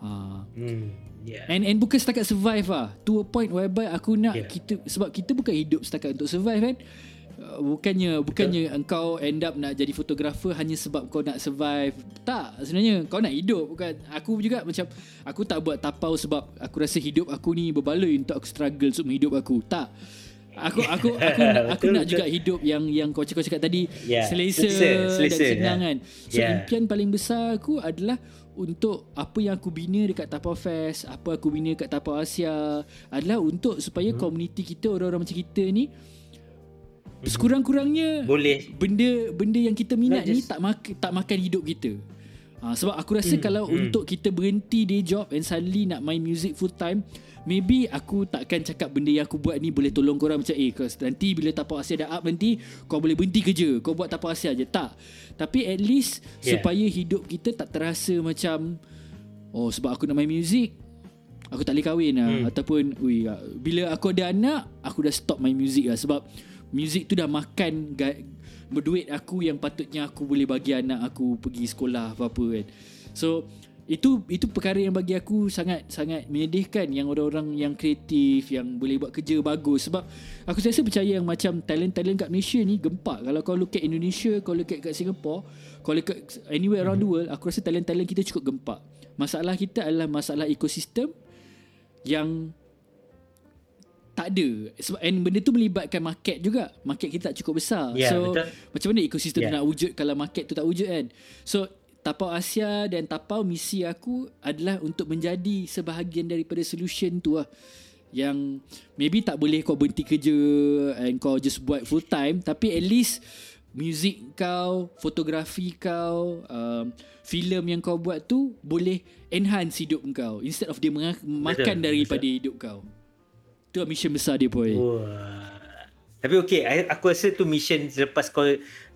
ha. mm, yeah. and and bukan setakat survive lah to a point whereby aku nak yeah. kita sebab kita bukan hidup setakat untuk survive kan bukannya bukannya Betul. engkau end up nak jadi fotografer hanya sebab kau nak survive tak sebenarnya kau nak hidup bukan aku juga macam aku tak buat tapau sebab aku rasa hidup aku ni berbaloi untuk aku struggle untuk hidup aku tak aku aku aku, aku nak juga hidup yang yang kau cakap cakap tadi yeah. selesa, selesa dan senang yeah. kan so yeah. impian paling besar aku adalah untuk apa yang aku bina dekat Tapau Fest, apa aku bina dekat Tapau Asia adalah untuk supaya hmm. komuniti kita orang-orang macam kita ni Sekurang-kurangnya boleh benda benda yang kita minat ni tak mak tak makan hidup kita. Ha, sebab aku rasa hmm, kalau hmm. untuk kita berhenti day job and suddenly nak main music full time, maybe aku takkan cakap benda yang aku buat ni boleh tolong korang macam eh cause nanti bila tapak Asia dah up nanti kau boleh berhenti kerja, kau buat tapak Asia je. Tak. Tapi at least yeah. supaya hidup kita tak terasa macam oh sebab aku nak main music, aku tak boleh kahwin lah. Hmm. Ataupun ui, bila aku ada anak, aku dah stop main music lah sebab music tu dah makan berduit aku yang patutnya aku boleh bagi anak aku pergi sekolah apa-apa kan. So itu itu perkara yang bagi aku sangat sangat menyedihkan yang orang-orang yang kreatif yang boleh buat kerja bagus. Sebab aku rasa percaya yang macam talent-talent kat Malaysia ni gempak. Kalau kau look at Indonesia kau look at kat Singapore kau look at anywhere around the world aku rasa talent-talent kita cukup gempak. Masalah kita adalah masalah ekosistem yang tak ada sebab and benda tu melibatkan market juga market kita tak cukup besar yeah, so betul. macam mana ekosistem yeah. nak wujud kalau market tu tak wujud kan so Tapau Asia dan Tapau misi aku adalah untuk menjadi sebahagian daripada solution tu lah yang maybe tak boleh kau berhenti kerja and kau just buat full time tapi at least music kau fotografi kau um, filem yang kau buat tu boleh enhance hidup kau instead of dia makan daripada betul. hidup kau Tu mission besar dia boy. Tapi okay, aku rasa tu mission lepas kau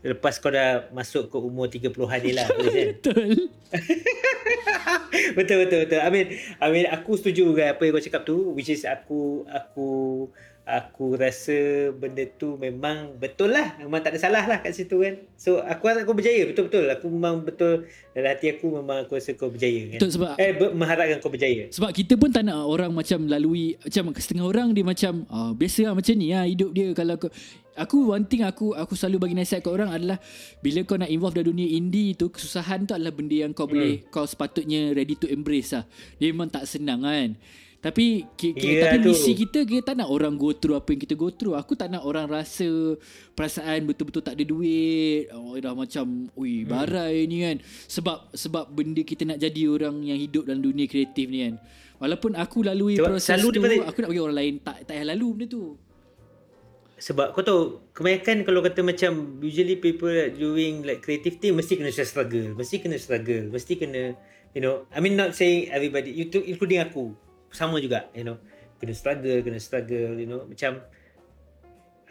lepas kau dah masuk ke umur 30-an ni lah. betul. betul betul betul. I mean, I mean aku setuju dengan apa yang kau cakap tu which is aku aku aku rasa benda tu memang betul lah. Memang tak ada salah lah kat situ kan. So aku rasa kau berjaya. Betul-betul aku memang betul. Dalam hati aku memang aku rasa kau berjaya kan. Betul sebab eh ber- mengharapkan kau berjaya. Sebab kita pun tak nak orang macam lalui macam setengah orang dia macam ah, biasa lah macam ni lah hidup dia. Kalau kau aku one thing aku aku selalu bagi nasihat kat orang adalah bila kau nak involve dalam dunia indie tu kesusahan tu adalah benda yang kau hmm. boleh kau sepatutnya ready to embrace lah. Dia memang tak senang kan tapi ki, yeah, tapi tu. misi kita kita tak nak orang go through apa yang kita go through. Aku tak nak orang rasa perasaan betul-betul tak ada duit. Oh dah macam ui hmm. barai ni kan. Sebab sebab benda kita nak jadi orang yang hidup dalam dunia kreatif ni kan. Walaupun aku lalui sebab proses tu, daripada... aku nak bagi orang lain tak tak payah lalu benda tu. Sebab kau tahu kebanyakan kalau kata macam usually people doing like creative thing mesti kena struggle, mesti kena struggle, mesti kena you know, I mean not saying everybody, including aku sama juga you know. Kena struggle kena struggle you know. Macam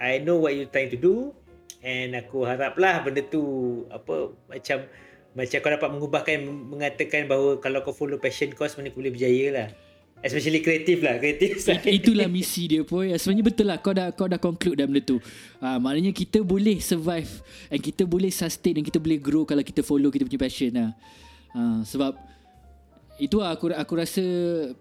I know what you trying to do and aku haraplah benda tu apa macam macam kau dapat mengubahkan mengatakan bahawa kalau kau follow passion kau sebenarnya kau boleh berjaya lah. Especially kreatif lah kreatif itulah misi dia pun sebenarnya betul lah kau dah kau dah conclude dalam benda tu. Ha, maknanya kita boleh survive and kita boleh sustain dan kita boleh grow kalau kita follow kita punya passion lah. Ha, sebab itu lah aku aku rasa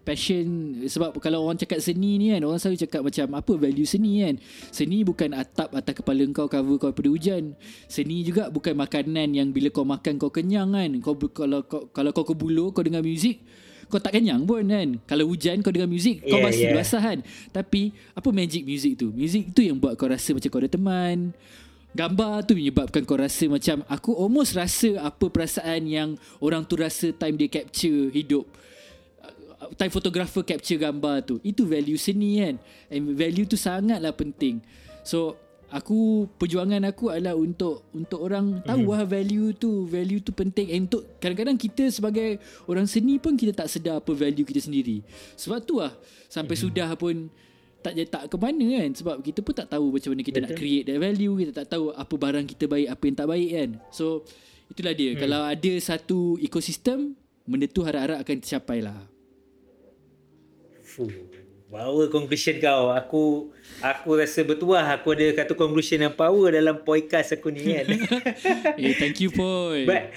passion sebab kalau orang cakap seni ni kan orang selalu cakap macam apa value seni kan? Seni bukan atap atas kepala kau cover kau pada hujan. Seni juga bukan makanan yang bila kau makan kau kenyang kan. Kau kalau kau, kalau kau ke bulu kau dengar muzik kau tak kenyang pun kan. Kalau hujan kau dengar muzik kau yeah, basah yeah. basah kan. Tapi apa magic muzik tu? Muzik tu yang buat kau rasa macam kau ada teman Gambar tu menyebabkan kau rasa macam Aku almost rasa apa perasaan yang Orang tu rasa time dia capture hidup. Uh, Time fotografer capture gambar tu. Itu value seni kan? And value tu sangatlah penting. So Aku perjuangan aku adalah untuk untuk orang tahu mm-hmm. lah value tu value tu penting. And untuk kadang-kadang kita sebagai orang seni pun kita tak sedar apa value kita sendiri. Sebab tu lah sampai mm-hmm. sudah pun tak tak ke mana kan? Sebab kita pun tak tahu macam mana kita Betul. nak create that value kita tak tahu apa barang kita baik apa yang tak baik kan? So itulah dia. Hmm. kalau ada satu ekosistem benda tu harap-harap akan tercapai lah. Power conclusion kau. Aku Aku rasa betul lah Aku ada kata conclusion yang power Dalam podcast aku ni kan. Eh, Thank you boy But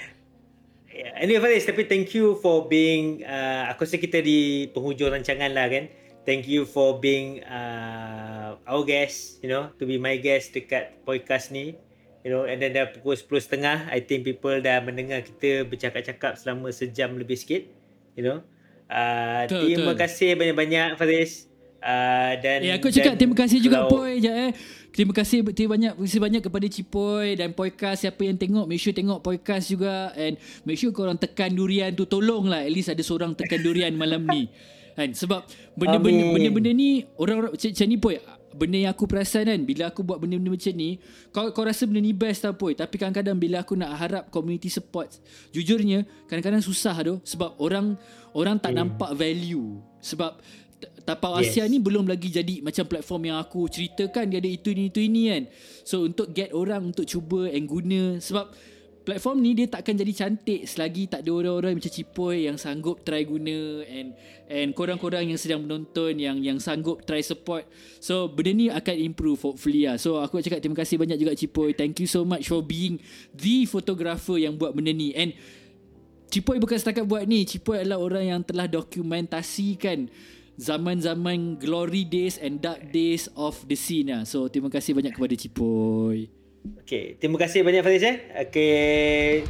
Anyway Faris Tapi thank you for being uh, Aku rasa kita di Penghujung rancangan lah kan thank you for being uh, our guest, you know, to be my guest dekat podcast ni. You know, and then dah pukul 10.30, I think people dah mendengar kita bercakap-cakap selama sejam lebih sikit. You know. Uh, betul, terima betul. kasih banyak-banyak Faris. Uh, dan, eh, aku cakap dan terima kasih juga Poy je eh. Terima kasih terima banyak terima kasih banyak kepada Cipoy dan podcast siapa yang tengok make sure tengok podcast juga and make sure korang tekan durian tu tolonglah at least ada seorang tekan durian malam ni. kan sebab benda-benda benda-benda ni orang-orang macam ni pun benda yang aku perasan kan bila aku buat benda-benda macam ni kau kau rasa benda ni best tau pun tapi kadang-kadang bila aku nak harap community support jujurnya kadang-kadang susah tu sebab orang orang tak hmm. nampak value sebab Tapau yes. Asia ni belum lagi jadi macam platform yang aku ceritakan dia ada itu ini itu ini kan. So untuk get orang untuk cuba and guna sebab platform ni dia takkan jadi cantik selagi tak ada orang-orang macam Cipoy yang sanggup try guna and and korang-korang yang sedang menonton yang yang sanggup try support. So benda ni akan improve hopefully lah. So aku cakap terima kasih banyak juga Cipoy. Thank you so much for being the photographer yang buat benda ni. And Cipoy bukan setakat buat ni. Cipoy adalah orang yang telah dokumentasikan zaman-zaman glory days and dark days of the scene lah. So terima kasih banyak kepada Cipoy. Okay, terima kasih banyak Fariz eh. Okay.